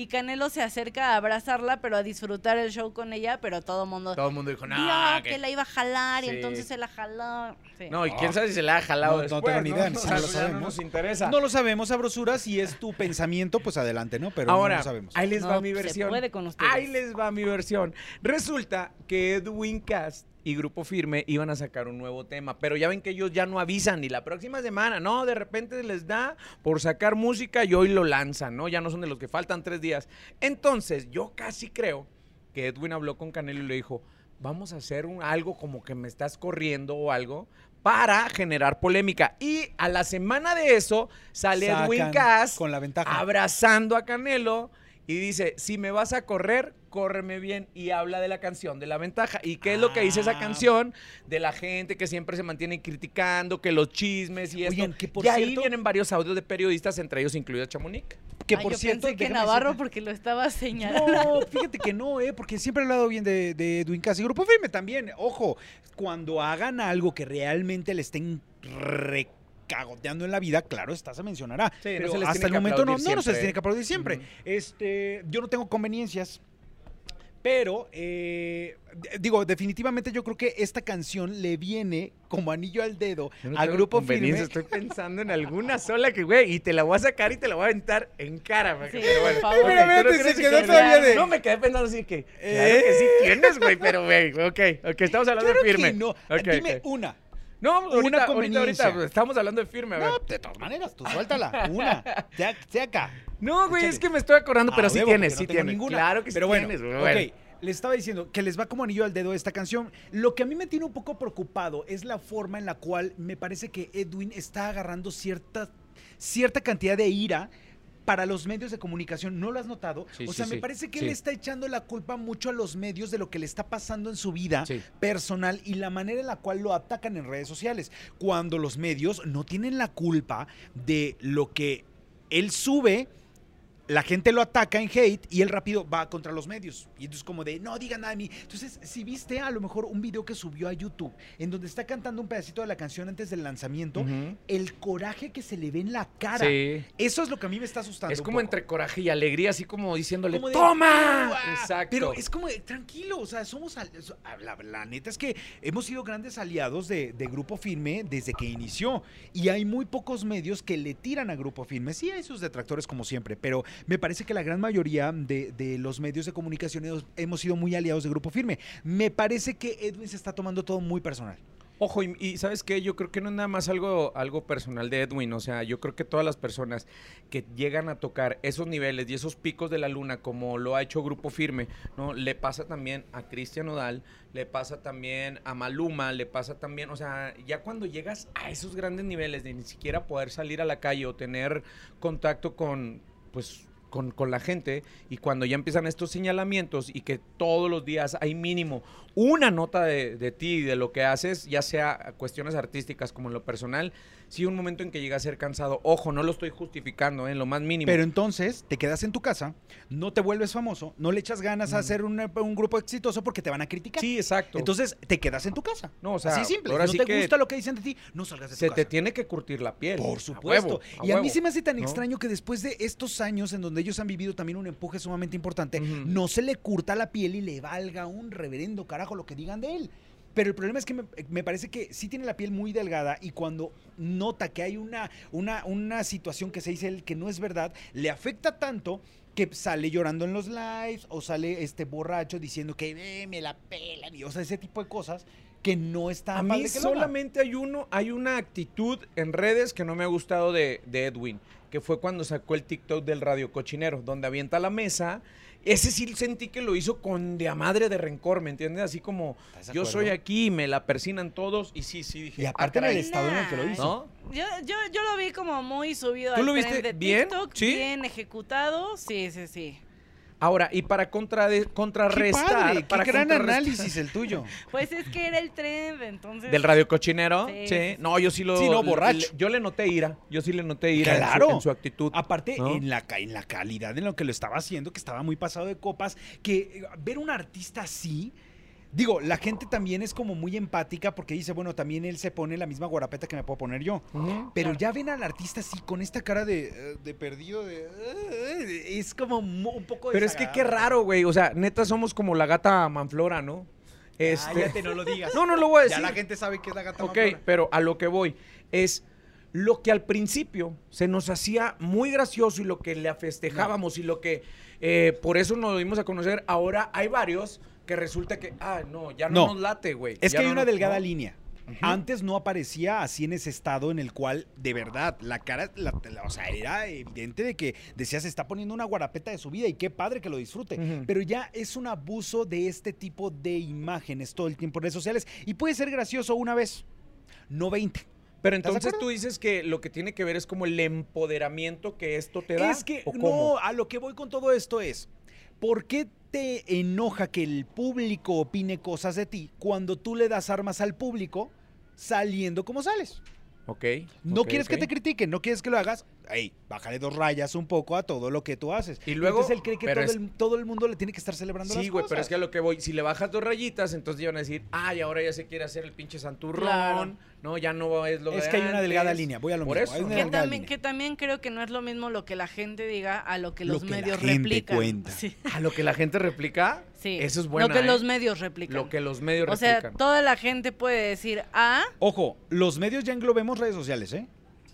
y Canelo se acerca a abrazarla, pero a disfrutar el show con ella, pero todo el mundo Todo el mundo dijo, no, que- que la iba a jalar y entonces se la jaló. Sí. No, y quién sabe si se la ha jalado No, no después, tengo ni idea, ¿no? no lo no sabemos. nos interesa. No lo sabemos, sabrosura. Si es tu pensamiento, pues adelante, ¿no? Pero Ahora, no lo sabemos. ahí les va No, mi se versión. puede con ustedes. Ahí les va mi versión. Resulta que Edwin Cast y Grupo Firme iban a sacar un nuevo tema, pero ya ven que ellos ya no avisan ni la próxima semana, ¿no? De repente les da por sacar música y hoy lo lanzan, ¿no? Ya no son de los que faltan tres días. Entonces, yo casi creo que Edwin habló con Canelo y le dijo, vamos a hacer un- algo como que me estás corriendo o algo para generar polémica. Y a la semana de eso sale Edwin Cass con la ventaja. abrazando a Canelo y dice, si me vas a correr, córreme bien y habla de la canción de la ventaja. ¿Y qué es lo que dice esa Ah. canción? De la gente que siempre se mantiene criticando, que los chismes y esto. Oigan, que por y ahí vienen varios audios de periodistas, entre ellos incluido Chamonix. Que Ay, por yo cierto, pensé que Navarro porque lo estaba señalando. No, fíjate que no, ¿eh? Porque siempre he hablado bien de, de Edwin Cass y Grupo Firme también. Ojo, cuando hagan algo que realmente le estén cagoteando en la vida, claro, está se mencionará. Sí, no pero se les hasta el momento no, no, no se les tiene que aplaudir siempre. Este, yo no tengo conveniencias. Pero, eh, digo, definitivamente yo creo que esta canción le viene como anillo al dedo no al grupo firme. Estoy pensando en alguna sola que, güey, y te la voy a sacar y te la voy a aventar en cara, güey. Sí, pero por bueno. favor. Mira, Ok, mira, ¿tú no se que quedó sí? todavía de- No, me quedé pensando así que, claro ¿Eh? que sí tienes, güey, pero, güey, ok, ok, estamos hablando Claro de firme. que no. Dime una. No, ahorita, una ahorita, conveniencia. ahorita, estamos hablando de firme, a ver. No, de todas maneras, tú suéltala. Una. Sea, sea acá. No, güey, Échale. es que me estoy acordando, pero A sí tienes, sí no tengo tienes. ninguna. Claro que sí bueno, tienes, güey. ok, bueno. les estaba diciendo que les va como anillo al dedo esta canción. Lo que a mí me tiene un poco preocupado es la forma en la cual me parece que Edwin está agarrando cierta, cierta cantidad de ira para los medios de comunicación. ¿No lo has notado? Sí, o sí, sea, me sí, parece que él está echando la culpa mucho a los medios de lo que le está pasando en su vida personal y la manera en la cual lo atacan en redes sociales. Cuando los medios no tienen la culpa de lo que él sube, la gente lo ataca en hate y él rápido va contra los medios. Y entonces como de, no digan nada de mí. Entonces, si viste a lo mejor un video que subió a YouTube en donde está cantando un pedacito de la canción antes del lanzamiento, el coraje que se le ve en la cara. Sí. Eso es lo que a mí me está asustando. Es como poco. entre coraje y alegría, así como diciéndole, Como de, ¡toma! "Uah". Exacto. Pero es como, de, tranquilo, o sea, somos, ah, la, la neta es que hemos sido grandes aliados de, de Grupo Firme desde que inició y hay muy pocos medios que le tiran a Grupo Firme. Sí hay sus detractores como siempre, pero me parece que la gran mayoría de, de los medios de comunicación hemos- sido muy aliados de Grupo Firme. Me parece que Edwin se está tomando todo muy personal. Ojo, y, y ¿sabes qué? Yo creo que no es nada más algo, algo personal de Edwin. O sea, yo creo que todas las personas que llegan a tocar esos niveles y esos picos de la luna, como lo ha hecho Grupo Firme, ¿no? Le pasa también a Cristian Odal, le pasa también a Maluma, le pasa también, o sea, ya cuando llegas a esos grandes niveles de ni siquiera poder salir a la calle o tener contacto con, pues, con, con la gente y cuando ya empiezan estos señalamientos y que todos los días hay mínimo una nota de, de ti y de lo que haces, ya sea cuestiones artísticas como en lo personal, sí un momento en que llega a ser cansado. Ojo, no lo estoy justificando ¿eh? en lo más mínimo. Pero entonces te quedas en tu casa, no te vuelves famoso, no le echas ganas a hacer un, un grupo exitoso porque te van a criticar. sí, exacto. Entonces te quedas en tu casa. No, o sea, Así simple. ahora Si sí no te gusta lo que dicen de ti, no salgas de tu se casa. te tiene que curtir la piel. Por A supuesto. y a mí se me hace tan ¿no? extraño que después de estos años en donde ellos han vivido también un empuje sumamente importante, no se le curta la piel y le valga un reverendo carajo lo que digan de él. Pero el problema es que me, me parece que sí tiene la piel muy delgada y cuando nota que hay una, una, una situación que se dice él que no es verdad, le afecta tanto que sale llorando en los lives o sale este borracho diciendo que "Eh, me la pelan y o sea, ese tipo de cosas que no está A mí solamente hay uno, hay una actitud en redes que no me ha gustado de, de Edwin, que fue cuando sacó el TikTok del radio cochinero, donde avienta la mesa. Ese sí sentí que lo hizo con de a madre de rencor, ¿me entiendes? Así como ¿Estás de yo soy aquí, me la persinan todos y sí, sí dije. Y aparte ah, en el caray. estado en el que lo hizo. ¿No? Yo, yo, yo lo vi como muy subido ¿Tú al lo tren viste de bien? TikTok, ¿Sí? bien ejecutado. Sí, sí, sí. Ahora, y para contrade- Qué contrarrestar, padre, para qué gran contrarrestar- análisis el tuyo. Pues es que era el tren, entonces. Del radio cochinero, sí. No, yo sí lo. Sí, no, borracho. le- yo le noté ira. Yo sí le noté ira en su- Claro. en, su, actitud. Aparte, ¿no? en, la, ca- en la calidad en lo que lo estaba haciendo, que estaba muy pasado de copas, que eh, ver un artista así. Digo, la gente también es como muy empática porque dice, bueno, también él se pone la misma guarapeta que me puedo poner yo. Pero Claro. ya ven al artista así, con esta cara de, eh, de perdido, de, eh, es como un poco Pero es que qué raro, güey. O sea, neta somos como la gata Manflora, ¿no? Este... Cállate, no lo digas. No, no lo voy a decir. Ya la gente sabe que es la gata Ok, Manflora. pero a lo que voy es lo que al principio se nos hacía muy gracioso y lo que le festejábamos y lo que eh, por eso nos dimos a conocer, ahora hay varios que resulta que, ah, no, ya no, No. nos late, güey. Es Ya que hay no una nos- delgada ¿no? línea. Antes no aparecía así en ese estado en el cual, de verdad, la cara, la- la- o sea, era evidente de que decía se está poniendo una guarapeta de su vida y qué padre que lo disfrute. Pero ya es un abuso de este tipo de imágenes todo el tiempo en redes sociales y puede ser gracioso una vez, no 20. Pero ¿Estás de entonces tú dices que lo que tiene que ver es como el empoderamiento que esto te da. Es que no, a lo que voy con todo esto es, ¿por qué te enoja que el público opine cosas de ti cuando tú le das armas al público saliendo como sales? Ok. No quieres que te critiquen, no quieres que lo hagas, hey, bájale dos rayas un poco a todo lo que tú haces. Y luego- Entonces él cree que todo, es- el, todo el mundo le tiene que estar celebrando Sí, las güey, cosas. pero es que a lo que voy, si le bajas dos rayitas, entonces iban a decir, ay, ahora ya se quiere hacer el pinche santurrón, Claro. no, ya no es lo Es de que hay una delgada línea, voy a lo Por mismo, eso. Que también, línea. que también creo que no es lo mismo lo que la gente diga a lo que Lo los que la medios gente replican. cuenta. Sí. A lo que la gente replica, sí. eso es bueno. Lo que los medios replican. Lo que los medios o sea, replican. toda la gente puede decir, ah, Ojo, los medios ya englobemos redes sociales, ¿eh?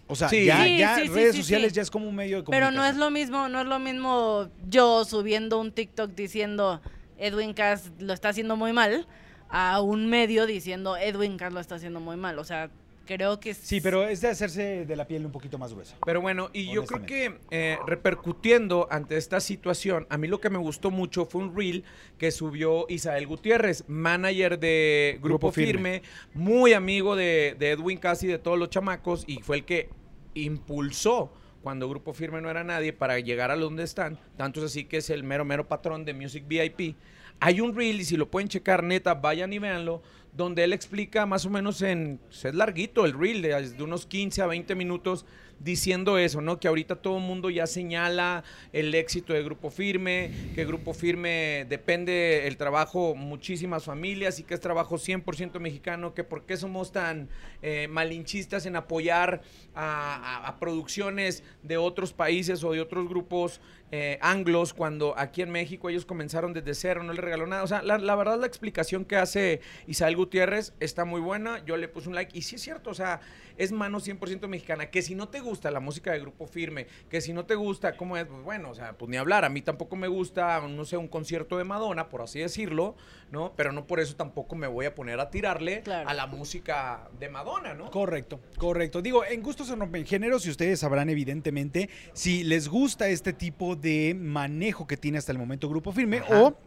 O sea, Sí. ya, Sí, ya sí, redes sociales ya es como un medio de pero no es comunicación. lo mismo, no es lo mismo yo subiendo un TikTok diciendo Edwin Cass lo está haciendo muy mal a un medio diciendo Edwin Cass lo está haciendo muy mal. O sea, creo que Sí, pero es de hacerse de la piel un poquito más gruesa. Pero bueno, y yo creo que eh, repercutiendo ante esta situación, a mí lo que me gustó mucho fue un reel que subió Isael Gutiérrez, manager de Grupo, Grupo Firme. Firme. muy amigo de, de Edwin Casi, de todos los chamacos, y fue el que impulsó cuando Grupo Firme no era nadie para llegar a donde están. Tanto es así que es el mero, mero patrón de Music VIP. Hay un reel, y si lo pueden checar, neta, vayan y véanlo, donde él explica más o menos en, pues, es larguito el reel, de, unos 15 a 20 minutos, diciendo eso, ¿no? Que ahorita todo el mundo ya señala el éxito de Grupo Firme, que Grupo Firme depende el trabajo muchísimas familias y que es trabajo 100% mexicano, que por qué somos tan eh, malinchistas en apoyar a- a producciones de otros países o de otros grupos eh, anglos cuando aquí en México ellos comenzaron desde cero, no le regaló nada. O sea, la, la verdad la explicación que hace Isael Gutiérrez está muy buena, yo le puse un like y sí es cierto, o sea, es mano 100% mexicana, que si no te gusta la música de Grupo Firme, que si no te gusta cómo es, pues bueno, o sea, pues ni hablar, a mí tampoco me gusta, no sé, un concierto de Madonna, por así decirlo, ¿no? Pero no por eso tampoco me voy a poner a tirarle Claro. a la música de Madonna, ¿no? Correcto, correcto. Digo, en gustos rompen géneros y ustedes sabrán evidentemente si les gusta este tipo de manejo que tiene hasta el momento Grupo Firme Ajá. o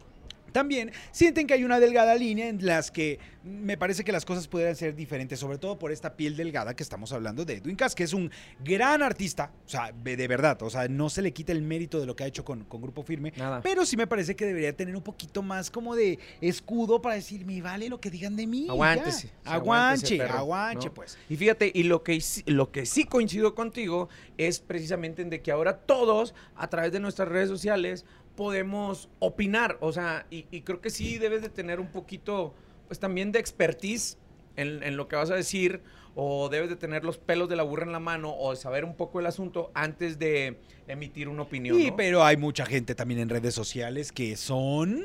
también sienten que hay una delgada línea en las que me parece que las cosas podrían ser diferentes, sobre todo por esta piel delgada que estamos hablando de Edwin Cass, que es un gran artista, o sea, de verdad, o sea, no se le quita el mérito de lo que ha hecho con, con Grupo Firme, Nada. pero sí me parece que debería tener un poquito más como de escudo para decir, me vale lo que digan de mí. ya". Aguántese. Aguanche, aguanche, ¿no? pues. Y fíjate, y lo que, lo que sí coincido contigo es precisamente en de que ahora todos, a través de nuestras redes sociales, podemos opinar. O sea, y, y creo que sí debes de tener un poquito, pues también de expertise en, en lo que vas a decir, o debes de tener los pelos de la burra en la mano, o de saber un poco el asunto antes de emitir una opinión. Sí, ¿no? pero hay mucha gente también en redes sociales que son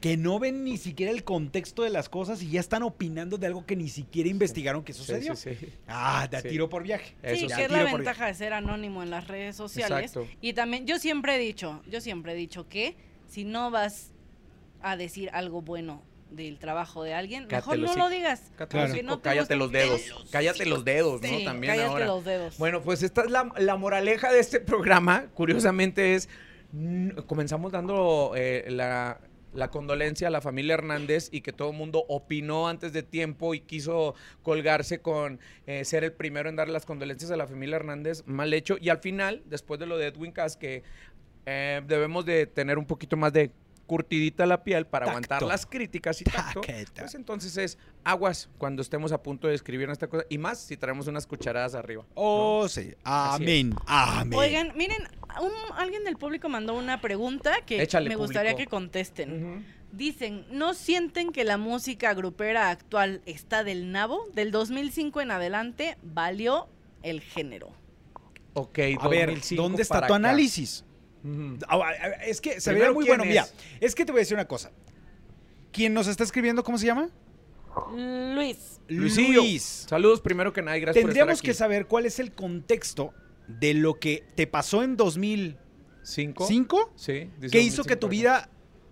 que no ven ni siquiera el contexto de las cosas y ya están opinando de algo que ni siquiera investigaron que Sí, sucedió. sí, sí. Ah, de Sí. tiro por viaje. Eso sí, sí. que es la ventaja de ser anónimo en las redes sociales. Exacto. Y también, yo siempre he dicho, yo siempre he dicho que si no vas a decir algo bueno del trabajo de alguien, Cállate mejor no lo digas. Cállate Claro. no cállate los dedos. Cállate los dedos, ¿no? Sí, También cállate ahora. los dedos. Bueno, pues esta es la, la moraleja de este programa. Curiosamente es, comenzamos dando eh, la, la condolencia a la familia Hernández y que todo el mundo opinó antes de tiempo y quiso colgarse con eh, ser el primero en dar las condolencias a la familia Hernández. Mal hecho. Y al final, después de lo de Edwin Cass, que eh, debemos de tener un poquito más de curtidita la piel para Tacto. aguantar las críticas y tacto, pues entonces es aguas cuando estemos a punto de escribir esta cosa y más si traemos unas cucharadas arriba. Oh, sí. Amén. Amén. Oigan, miren, un- alguien del público mandó una pregunta que Échale, me gustaría público. que contesten. Dicen, ¿no sienten que la música grupera actual está del nabo? Del 2005 en adelante valió el género. Ok, A ver, 2005 ¿dónde está tu acá. análisis? Ah, ah, Es que se vería muy ¿quién bueno. Mira, es? es que te voy a decir una cosa. ¿Quién nos está escribiendo, cómo se llama? Luis, Luisillo, Luis. saludos primero que nada y gracias Tendríamos por que estar aquí. saber cuál es el contexto de lo que te pasó en 2005 ¿Cinco? Sí. que hizo que 2005 tu vida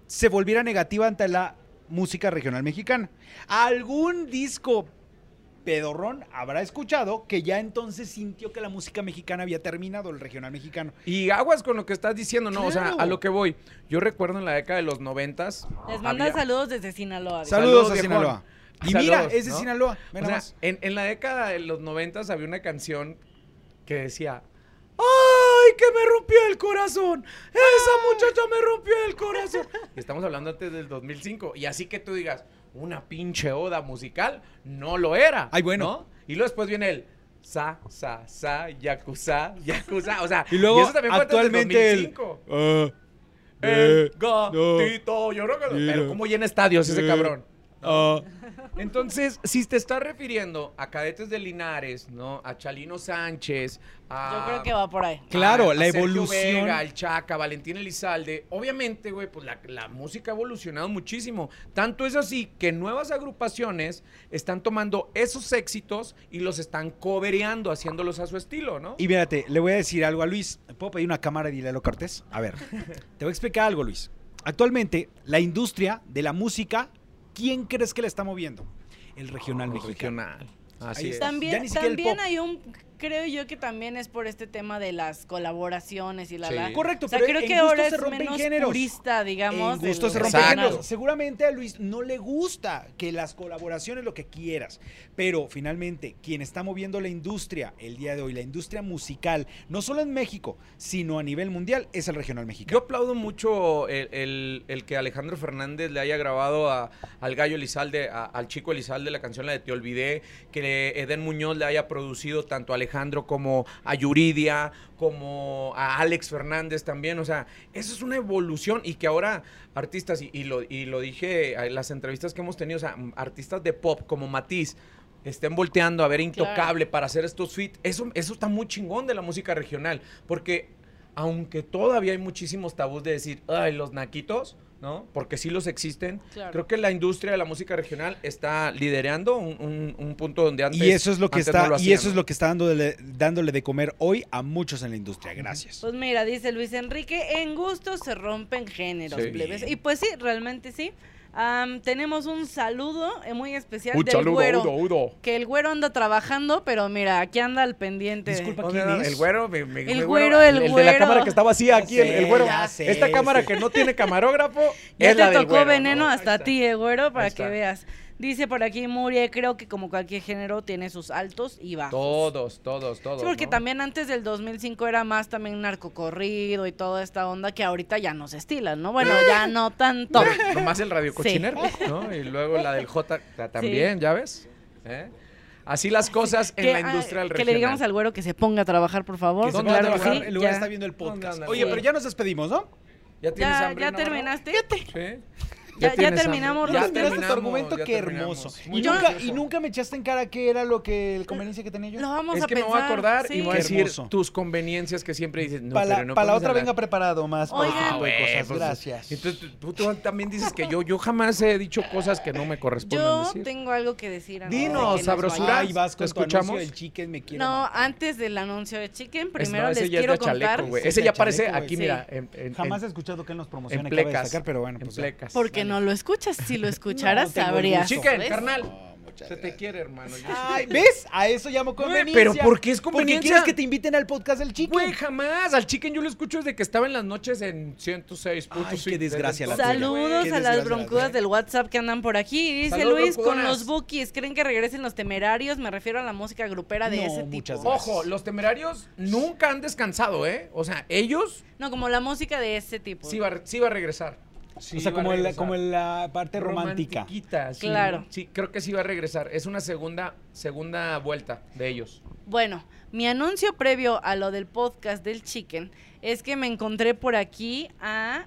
se volviera negativa ante la música regional mexicana. ¿Algún disco pedorrón habrá escuchado que ya entonces sintió que la música mexicana había terminado, el regional mexicano? Y aguas con lo que estás diciendo, no, o sea, a lo que voy. Yo recuerdo en la década de los noventas. les manda había- saludos desde Sinaloa. de- Saludos, Saludos, a. Sinaloa. Y Saludos, mira, es de ¿no? Sinaloa. O sea, en, en la década de los noventas había una canción que decía, ¡ay, que me rompió el corazón! ¡Esa muchacha me rompió el corazón! Y estamos hablando antes del 2005. Y así que tú digas, una pinche oda musical, no lo era. Ay, bueno. ¿no? Y luego después viene el, sa, sa, sa, yakuza, yakuza. O sea, Y luego, eso también fue antes del actualmente el- 2005. Ah, El eh, gatito, yo creo que... Mira. Pero cómo llena estadios ese Eh. cabrón. Ah. Entonces, si te estás refiriendo a cadetes de Linares, ¿no? A Chalino Sánchez, a... Yo creo que va por ahí. Claro, a- la a evolución. Vega, el Chaca, Valentín Elizalde. Obviamente, güey, pues la, la música ha evolucionado muchísimo. Tanto es así que nuevas agrupaciones están tomando esos éxitos y los están cobereando, haciéndolos a su estilo, ¿no? Y mírate, le voy a decir algo a Luis. ¿Puedo pedir una cámara y Lalo Cortés? A ver, te voy a explicar algo, Luis. Actualmente, la industria de la música, ¿quién crees que la está moviendo? El regional El mexicano. regional. Así Ahí es. También, ni siquiera el también pop. hay un, creo yo que también es por este tema de las colaboraciones y la Sí. la. Correcto, O sea, pero creo en que ahora se es rompen menos géneros. purista, digamos. En de gusto lo se rompe Exacto. género. Seguramente a Luis no le gusta que las colaboraciones, lo que quieras. Pero finalmente, quien está moviendo la industria el día de hoy, la industria musical, no solo en México, sino a nivel mundial, es el regional Yo mexicano. aplaudo mucho el, el- el que Alejandro Fernández le haya grabado a- al gallo Elizalde, a- al chico Elizalde la canción la de Te Olvidé, que Eden Muñoz le haya producido tanto a Alejandro como a Yuridia, como a Alex Fernández también. O sea, eso es una evolución y que ahora artistas, y, y lo, y lo dije en las entrevistas que hemos tenido, o sea, artistas de pop como Matiz, estén volteando a ver Intocable para hacer estos feats. Eso, eso está muy chingón de la música regional, porque aunque todavía hay muchísimos tabús de decir, ay, los naquitos, ¿no? Porque sí los existen. Claro. Creo que la industria de la música regional está liderando un, un- un punto donde antes Y eso es lo que está, no lo y eso es lo que está dándole, dándole de comer hoy a muchos en la industria. Gracias. Pues mira, dice Luis Enrique, en gustos se rompen géneros, Sí. plebes. Y pues sí, realmente sí. Am, tenemos un saludo eh, muy especial Un del saludo, güero. Udo, Udo. Que el güero anda trabajando, pero mira, aquí anda al pendiente. Disculpa, ¿Dónde ¿quién es? El güero, mi- mi- El güero, el de la güero. cámara que estaba así aquí, el, sé, el güero. sé, Esta cámara que no tiene camarógrafo Ya es la te del tocó güero, veneno hasta está. ti, eh, güero, para que está. veas. Dice por aquí Murie, creo que como cualquier género tiene sus altos y bajos. Todos, todos, todos. Sí, porque ¿no? también antes del 2005 era más también narcocorrido y toda esta onda que ahorita ya no se estilan, ¿no? Bueno, ya no tanto. Nomás el radio Sí. cochinero, ¿no? Y luego la del J ta- también, ¿ya ves? ¿Eh? Así las cosas en la ah, industria del que regional. le digamos al güero que se ponga a trabajar, por favor. Que se ¿Dónde ponga a trabajar, el lugar Ya. está viendo el ¿Dónde podcast. Oye, pero ya nos despedimos, ¿no? ¿Ya tienes ¿Ya, hambre, ya terminaste? Sí. Ya- ya terminamos? Ya Rosy. terminaste tu argumento, qué hermoso. Y nunca, y nunca me echaste en cara qué era lo que el conveniencia que tenía yo. Lo vamos Es a que pensar. me voy a acordar y sí. voy a decir hermoso. tus conveniencias que siempre dices. No, para la, no para la otra hablar. venga preparado más para Oigan. tipo de cosas. pues, Gracias. Entonces tú, tú también dices que yo, yo jamás he dicho cosas que no me corresponden Yo decir. tengo algo que decir. de Dinos, sabrosura. vas con ¿Te tu anuncio escuchamos? del chicken, me quiere No, antes del anuncio de Chicken, primero les quiero contar. Ese es ya aparece aquí, mira. En, en- Jamás he en- escuchado que él nos en promocione. acaba de plecas. pero bueno, en pues. Porque no lo escuchas. Si lo escucharas, No sabrías. carnal. No, Se te quiere, hermano. Ay, ¿ves? A eso llamo conveniencia. pero ¿por qué es Porque conveniencia? quieres que te inviten al podcast del chicken. Güey, jamás. Al chicken yo lo escucho desde que estaba en las noches en 106.5. Ay, qué desgracia la. Saludos Qué a las broncudas del WhatsApp que andan por aquí. Dice Luis, con los bookies, ¿creen que regresen los temerarios? Me refiero a la música grupera de No, ese muchas tipo. gracias. Ojo, los temerarios nunca han descansado, ¿eh? O sea, ellos No, como la música de ese tipo. sí va, sí va a regresar. Sí o sea, como, como la parte romántica. Sí. Claro. Sí, creo que sí va a regresar. Es una segunda, segunda vuelta de ellos. Bueno, mi anuncio previo a lo del podcast del Chicken es que me encontré por aquí a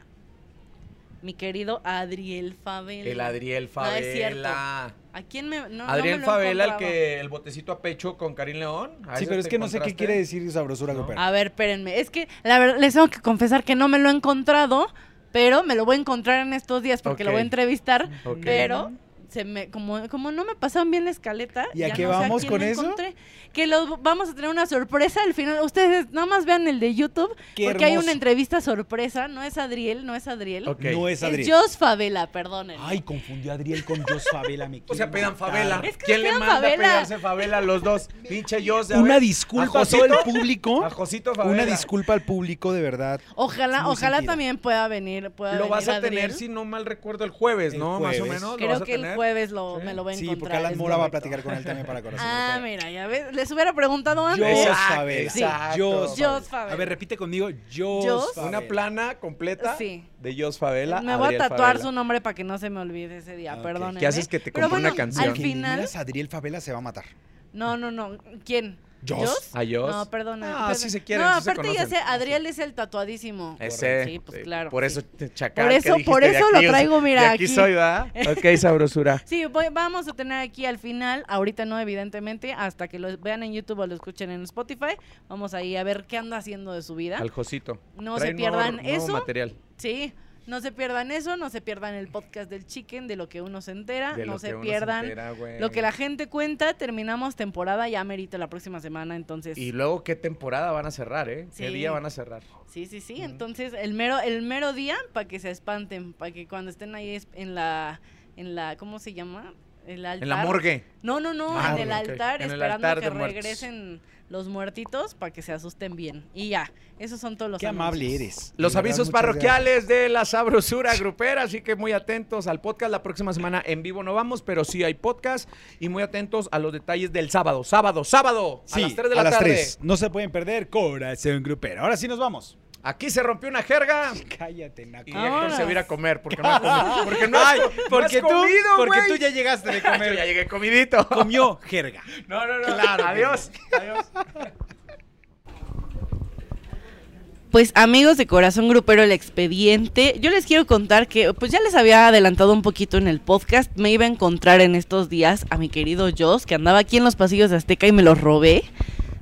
mi querido Adriel Favela. El Adriel No, es cierto. Favela. ¿A quién me.? No, no Adriel me lo he Favela, el que el botecito a pecho con Karim León. ¿A Sí, pero es que no sé qué quiere decir sabrosura No. A ver, espérenme. Es que la verdad les tengo que confesar que no me lo he encontrado, pero me lo voy a encontrar en estos días porque lo voy a entrevistar. Pero se me, como, como no me pasaron bien la escaleta. ¿Y a ya qué no sé vamos con eso? encontré. Que los vamos a tener una sorpresa al final. Ustedes nada más vean el de YouTube. Qué porque hay una entrevista sorpresa. No es Adriel, no es Adriel. Ok. No es Es Adriel. Jos Favela, perdonen. Ay, confundió a Adriel con Jos Favela. Me O sea, pedan favela. Es que ¿Quién le manda favela. a pegarse favela a los dos? Pinche yo, Una disculpa a todo el público. A Josito Favela. Una disculpa al público, de verdad. Ojalá, ojalá sentido. también pueda venir. Pueda Lo vas a tener, si no mal recuerdo, el jueves, El ¿no? Más o menos. ¿lo vas Creo a que el tener? Jueves lo, Sí. me lo voy a Sí, encontrar. porque Alan Mora va a platicar con él también para corazón. Ah, mira, ya ves. Les hubiera preguntado antes. Jos Favela. Sí. Jos Favela. A ver, repite conmigo. Jos. Una plana completa Sí. de Jos Favela. Me voy a tatuar Favela. su nombre para que no se me olvide ese día, Ah, ok. perdónenme. ¿Qué haces que te compre bueno, una canción? Al final, Adriel Favela se va a matar. no, no, no. ¿Quién? ¿Jos? ¿A Jos? No, perdona. Ah, perdona. sí se quieren, No, sí se aparte ya conocen. sé, Adriel es el tatuadísimo. Ese. Sí, pues claro. Por sí. eso, chacal. Por eso- por eso lo aquí, traigo, mira, De aquí, aquí. soy, ¿verdad? Ok, sabrosura. Sí, voy- vamos a tener aquí al final, ahorita no, evidentemente, hasta que lo vean en YouTube o lo escuchen en Spotify, vamos ahí a ver qué anda haciendo de su vida. Al Josito. No Trae se pierdan nuevo eso. material. Sí, no se pierdan eso, no se pierdan el podcast del Chicken, de lo que uno se entera, De no se pierdan entera, lo que la gente cuenta, terminamos temporada ya merita la próxima semana, entonces... Y luego, ¿qué temporada van a cerrar, eh? ¿Qué día van a cerrar? Sí, sí, sí. Entonces, el mero, el mero día, para que se espanten, para que cuando estén ahí en la, en la, ¿cómo se llama? El altar. En la morgue. No, no, no, Ah, en el altar, En el esperando altar que muertos. regresen los muertitos para que se asusten bien. Y ya, esos son todos los Qué amable eres. Los De avisos parroquiales de la sabrosura grupera, así que muy atentos al podcast. La próxima semana en vivo no vamos, pero sí hay podcast. Y muy atentos a los detalles del sábado. Sábado, sábado, Sí, a las 3 de a la las tarde. 3. No se pueden perder Corazón Grupero. Ahora sí nos vamos. Aquí se rompió una jerga. Cállate, Naco. Y. Héctor se va a ir a comer porque no ha comido. Porque no, Ay, co- no has porque tú, comido, porque tú ya llegaste de Yo comer. ya llegué comidito. Comió jerga. No, no, no. Claro Adiós. Adiós. Pues amigos de Corazón Grupero El Expediente, yo les quiero contar que pues ya les había adelantado un poquito en el podcast, me iba a encontrar en estos días a mi querido Joss, que andaba aquí en los pasillos de Azteca y me los robé.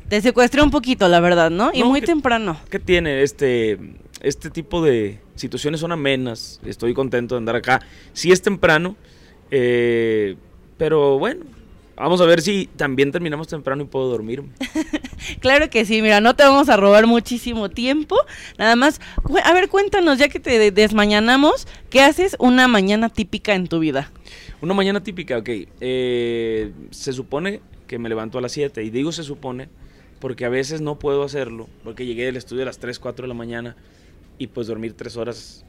Te secuestré un poquito, la verdad, ¿no? Y No, muy que- temprano. ¿Qué tiene este este tipo de situaciones son amenas? Estoy contento de andar acá. Sí es temprano, eh, pero bueno, vamos a ver si también terminamos temprano y puedo dormirme. Claro que sí, mira, no te vamos a robar muchísimo tiempo. Nada más, a ver, cuéntanos, ya que te de- desmañanamos, ¿qué haces una mañana típica en tu vida? Una mañana típica, ok. eh, se supone que me levanto a las 7 y digo se supone porque a veces no puedo hacerlo porque llegué del estudio a las 3, 4 de la mañana y pues dormir 3 horas,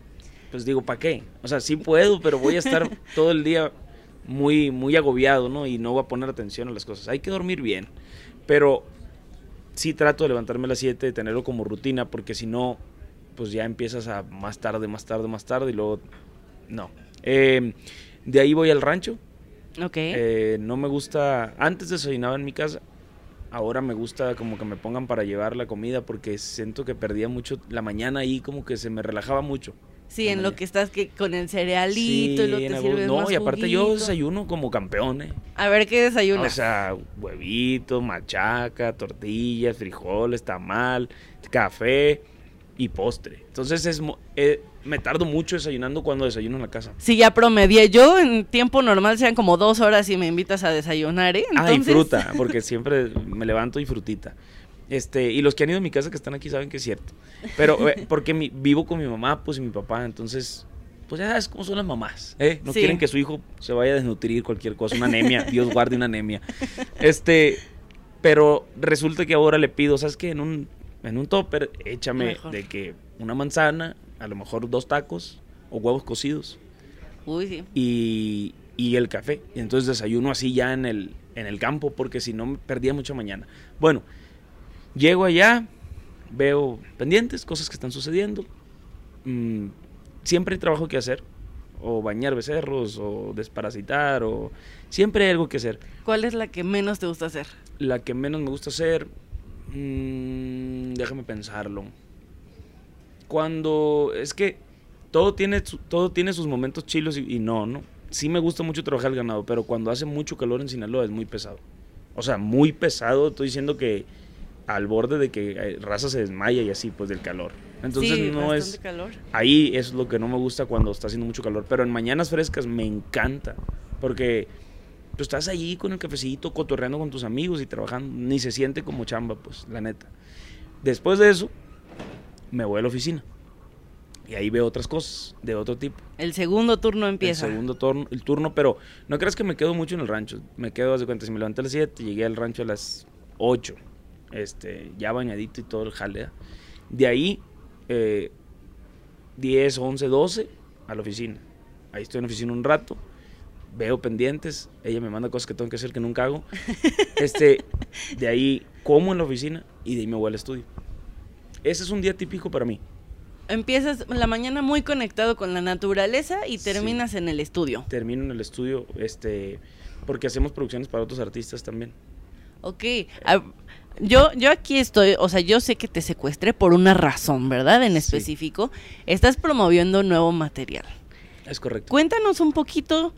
pues digo, ¿para qué? O sea, sí puedo, pero voy a estar todo el día muy, muy agobiado, ¿no? Y no voy a poner atención a las cosas. Hay que dormir bien, pero sí trato de levantarme a las 7, de tenerlo como rutina porque si no, pues ya empiezas a más tarde, más tarde, más tarde y luego no. Eh, de ahí voy al rancho. Ok. Eh, no me gusta. Antes desayunaba en mi casa. Ahora me gusta como que me pongan para llevar la comida porque siento que perdía mucho la mañana ahí, como que se me relajaba mucho. sí, en lo que estás que con el cerealito y lo te sirves No, más y aparte yo desayuno como campeón, ¿eh? A ver, ¿qué desayunas? O sea, huevito, machaca, tortillas, frijoles, tamal, café y postre. Entonces es eh, me tardo mucho desayunando cuando desayuno en la casa. Sí, ya promedié. Yo en tiempo normal sean como dos horas y me invitas a desayunar, ¿eh? Ah, y Entonces- fruta, porque siempre me levanto y frutita. Este, y los que han ido a mi casa que están aquí saben que es cierto. Pero eh, porque mi- vivo con mi mamá, pues y mi papá, entonces, pues ya sabes cómo son las mamás, ¿eh? No Sí. quieren que su hijo se vaya a desnutrir cualquier cosa, una anemia, Dios guarde una anemia. Este, pero resulta que ahora le pido, ¿sabes qué? En un, en un topper, échame Mejor. de que una manzana, a lo mejor dos tacos o huevos cocidos Uy, sí. y, y el café. Y entonces desayuno así ya en el, en el campo, porque si no perdía mucha mañana. Bueno, llego allá, veo pendientes, cosas que están sucediendo. Mm, siempre hay trabajo que hacer, o bañar becerros, o desparasitar, o siempre hay algo que hacer. ¿Cuál es la que menos te gusta hacer? La que menos me gusta hacer, mm, déjame pensarlo. Cuando es que todo tiene todo tiene sus momentos chilos y, y no, ¿no? Sí me gusta mucho trabajar el ganado, pero cuando hace mucho calor en Sinaloa es muy pesado. O sea, muy pesado, estoy diciendo que al borde de que eh, raza se desmaya y así, pues del calor. Entonces sí, no es calor. ahí es lo que no me gusta cuando está haciendo mucho calor. Pero en mañanas frescas me encanta. Porque tú estás allí con el cafecito, cotorreando con tus amigos y trabajando. Ni se siente como chamba, pues, la neta. Después de eso, me voy a la oficina. Y ahí veo otras cosas de otro tipo. El segundo turno empieza. El segundo turno, el turno, pero no creas que me quedo mucho en el rancho. Me quedo, haz de cuenta, si me levanté a las 7, llegué al rancho a las 8. Este, ya bañadito y todo el jalea. De ahí, eh, 10, 11, 12 a la oficina. Ahí estoy en la oficina un rato. Veo pendientes. Ella me manda cosas que tengo que hacer que nunca hago. Este, de ahí como en la oficina y de ahí me voy al estudio. Ese es un día típico para mí. Empiezas la mañana muy conectado con la naturaleza y Sí. terminas en el estudio. termino en el estudio, este, porque hacemos producciones para otros artistas también. Ok. a- yo, yo aquí estoy, o sea, yo sé que te secuestré por una razón, ¿verdad? En Sí. específico. Estás promoviendo nuevo material. Es correcto. Cuéntanos un poquito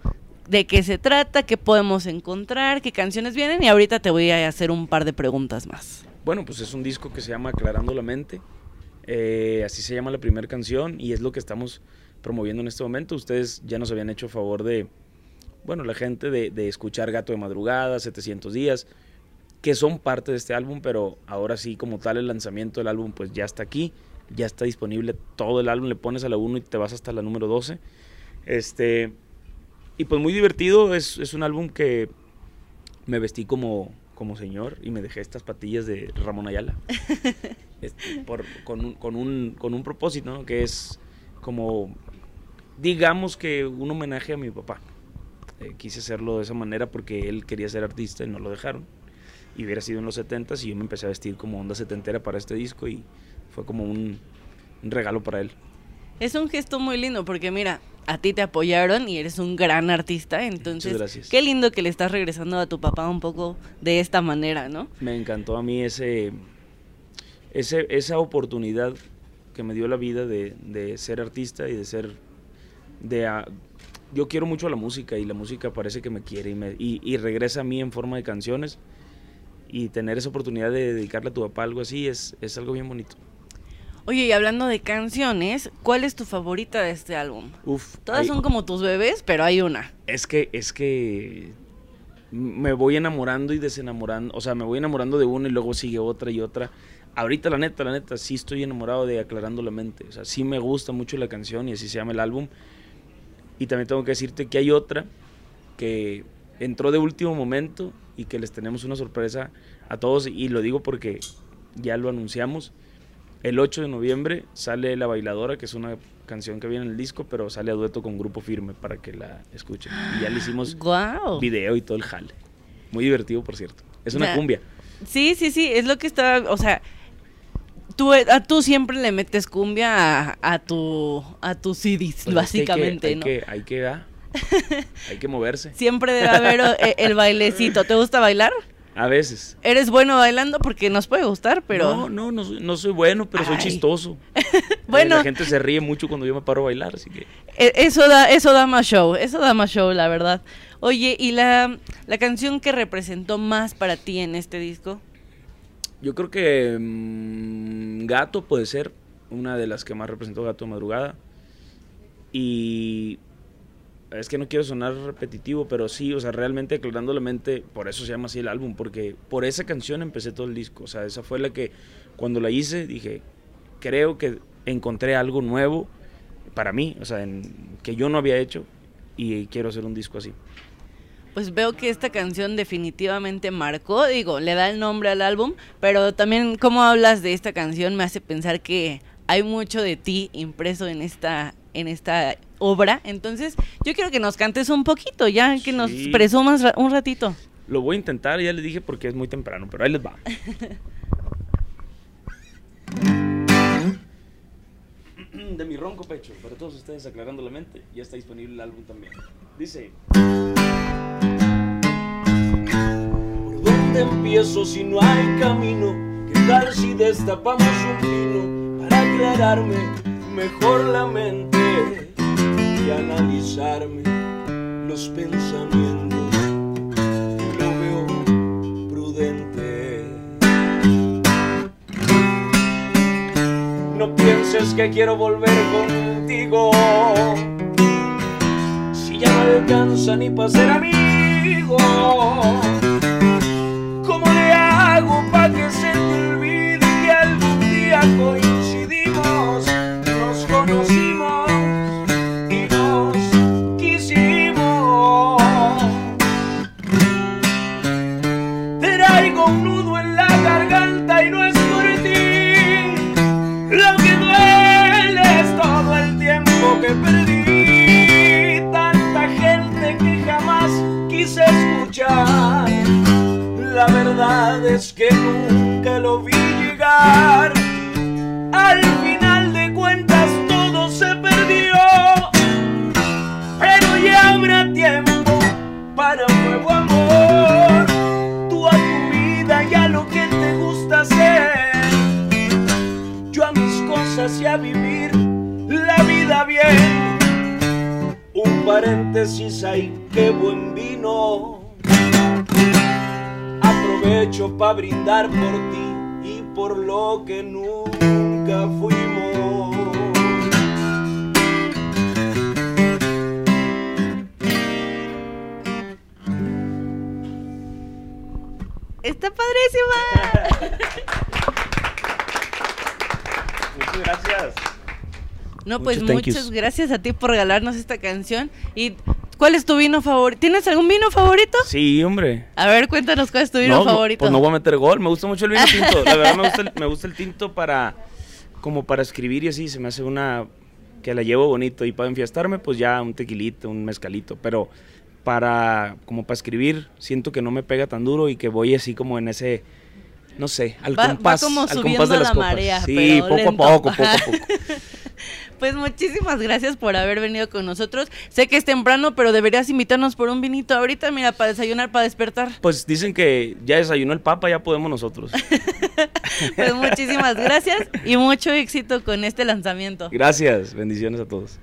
de qué se trata, qué podemos encontrar, qué canciones vienen y ahorita te voy a hacer un par de preguntas más. Bueno, pues es un disco que se llama Aclarando la Mente. Eh, así se llama la primera canción y es lo que estamos promoviendo en este momento. Ustedes ya nos habían hecho favor de, bueno, la gente de, de escuchar Gato de Madrugada, 700 días, que son parte de este álbum, pero ahora sí, como tal, el lanzamiento del álbum pues ya está aquí, ya está disponible todo el álbum, le pones a la 1 y te vas hasta la número 12. Este, y pues muy divertido, es, es un álbum que me vestí como, como señor y me dejé estas patillas de Ramón Ayala. Este, por- con, un, con, un, con un propósito, ¿no? Que es como, digamos que un homenaje a mi papá. Eh, quise hacerlo de esa manera porque él quería ser artista y no lo dejaron. Y hubiera sido en los 70 y yo me empecé a vestir como onda setentera para este disco y fue como un, un regalo para él. Es un gesto muy lindo porque mira, a ti te apoyaron y eres un gran artista, entonces gracias. qué lindo que le estás regresando a tu papá un poco de esta manera, ¿no? Me encantó a mí ese, ese esa oportunidad que me dio la vida de, de ser artista y de ser de a- yo quiero mucho a la música y la música parece que me quiere y, me- y, y regresa a mí en forma de canciones y tener esa oportunidad de dedicarle a tu papá algo así es, es algo bien bonito. Oye, y hablando de canciones, ¿cuál es tu favorita de este álbum? Uf, Todas hay- son como tus bebés, pero hay una. Es que, es que me voy enamorando y desenamorando, o sea, me voy enamorando de una y luego sigue otra y otra. Ahorita la neta, la neta, sí estoy enamorado de Aclarando la Mente, o sea, sí me gusta mucho la canción y así se llama el álbum. Y también tengo que decirte que hay otra que entró de último momento y que les tenemos una sorpresa a todos y lo digo porque ya lo anunciamos. El 8 de noviembre sale La Bailadora, que es una canción que viene en el disco, pero sale a dueto con Grupo Firme para que la escuchen. Y ya le hicimos video y todo el jale. Muy divertido, por cierto. Es una cumbia. Sí, sí, sí, es lo que estaba, o sea, tú, a tú siempre le metes cumbia a, a tu a tus CDs, Pues es que básicamente, hay ¿no? que, hay que, ah, hay que moverse. Siempre debe haber eh, el bailecito. ¿Te gusta bailar? A veces. Eres bueno bailando porque nos puede gustar, pero No, no, no soy, no soy bueno, pero soy Ay. chistoso. Bueno. Eh, La gente se ríe mucho cuando yo me paro a bailar, así que... e- eso da eso da más show, eso da más show, la verdad. Oye, ¿y la, la canción que representó más para ti en este disco? Yo creo que mm, Gato puede ser una de las que más representó Gato de Madrugada. Y es que no quiero sonar repetitivo, pero sí, o sea, realmente aclarando la mente, por eso se llama así el álbum, porque por esa canción empecé todo el disco. O sea, esa fue la que cuando la hice dije, creo que encontré algo nuevo para mí, o sea, en- que yo no había hecho y quiero hacer un disco así. Pues veo que esta canción definitivamente marcó, digo, le da el nombre al álbum, pero también cómo hablas de esta canción me hace pensar que hay mucho de ti impreso en esta en esta obra. Entonces, yo quiero que nos cantes un poquito, ya que nos Sí. presumas ra- un ratito. Lo voy a intentar, ya les dije porque es muy temprano, pero ahí les va. De mi ronco pecho, para todos ustedes aclarando la mente, ya está disponible el álbum también. Dice... ¿Por dónde empiezo si no hay camino? ¿Qué tal si destapamos un vino para aclararme mejor la mente y analizarme los pensamientos? Lo veo prudente. No pienses que quiero volver contigo. Si ya no alcanza ni para ser amigo. ¿Cómo le hago para que se te olvide que algún día coincidimos? Y nos quisimos. Traigo un nudo en la garganta y no es por ti. Lo que duele es todo el tiempo que perdí. Tanta gente que jamás quise escuchar. La verdad es que nunca lo vi llegar. así a vivir la vida bien. Un paréntesis ahí, qué buen vino. Aprovecho para brindar por ti y por lo que nunca fuimos. Está padrísima. Gracias. No, pues muchas gracias a ti por regalarnos esta canción. ¿Y cuál es tu vino favorito? ¿Tienes algún vino favorito? Sí, hombre. A ver, cuéntanos cuál es tu vino no, no, favorito. pues no voy a meter gol. Me gusta mucho el vino tinto. La verdad me gusta el, me gusta el tinto para como para escribir y así. Se me hace una que la llevo bonito y para enfiestarme pues ya un tequilito, un mezcalito. Pero para como para escribir siento que no me pega tan duro y que voy así como en ese no sé, al Va- va compás, como al subiendo compás de la marea, sí, poco lento. a poco, poco a poco. Pues muchísimas gracias por haber venido con nosotros. Sé que es temprano, pero deberías invitarnos por un vinito ahorita, mira, para desayunar, para despertar. Pues dicen que ya desayunó el papa, ya podemos nosotros. Pues muchísimas gracias y mucho éxito con este lanzamiento. Gracias, bendiciones a todos.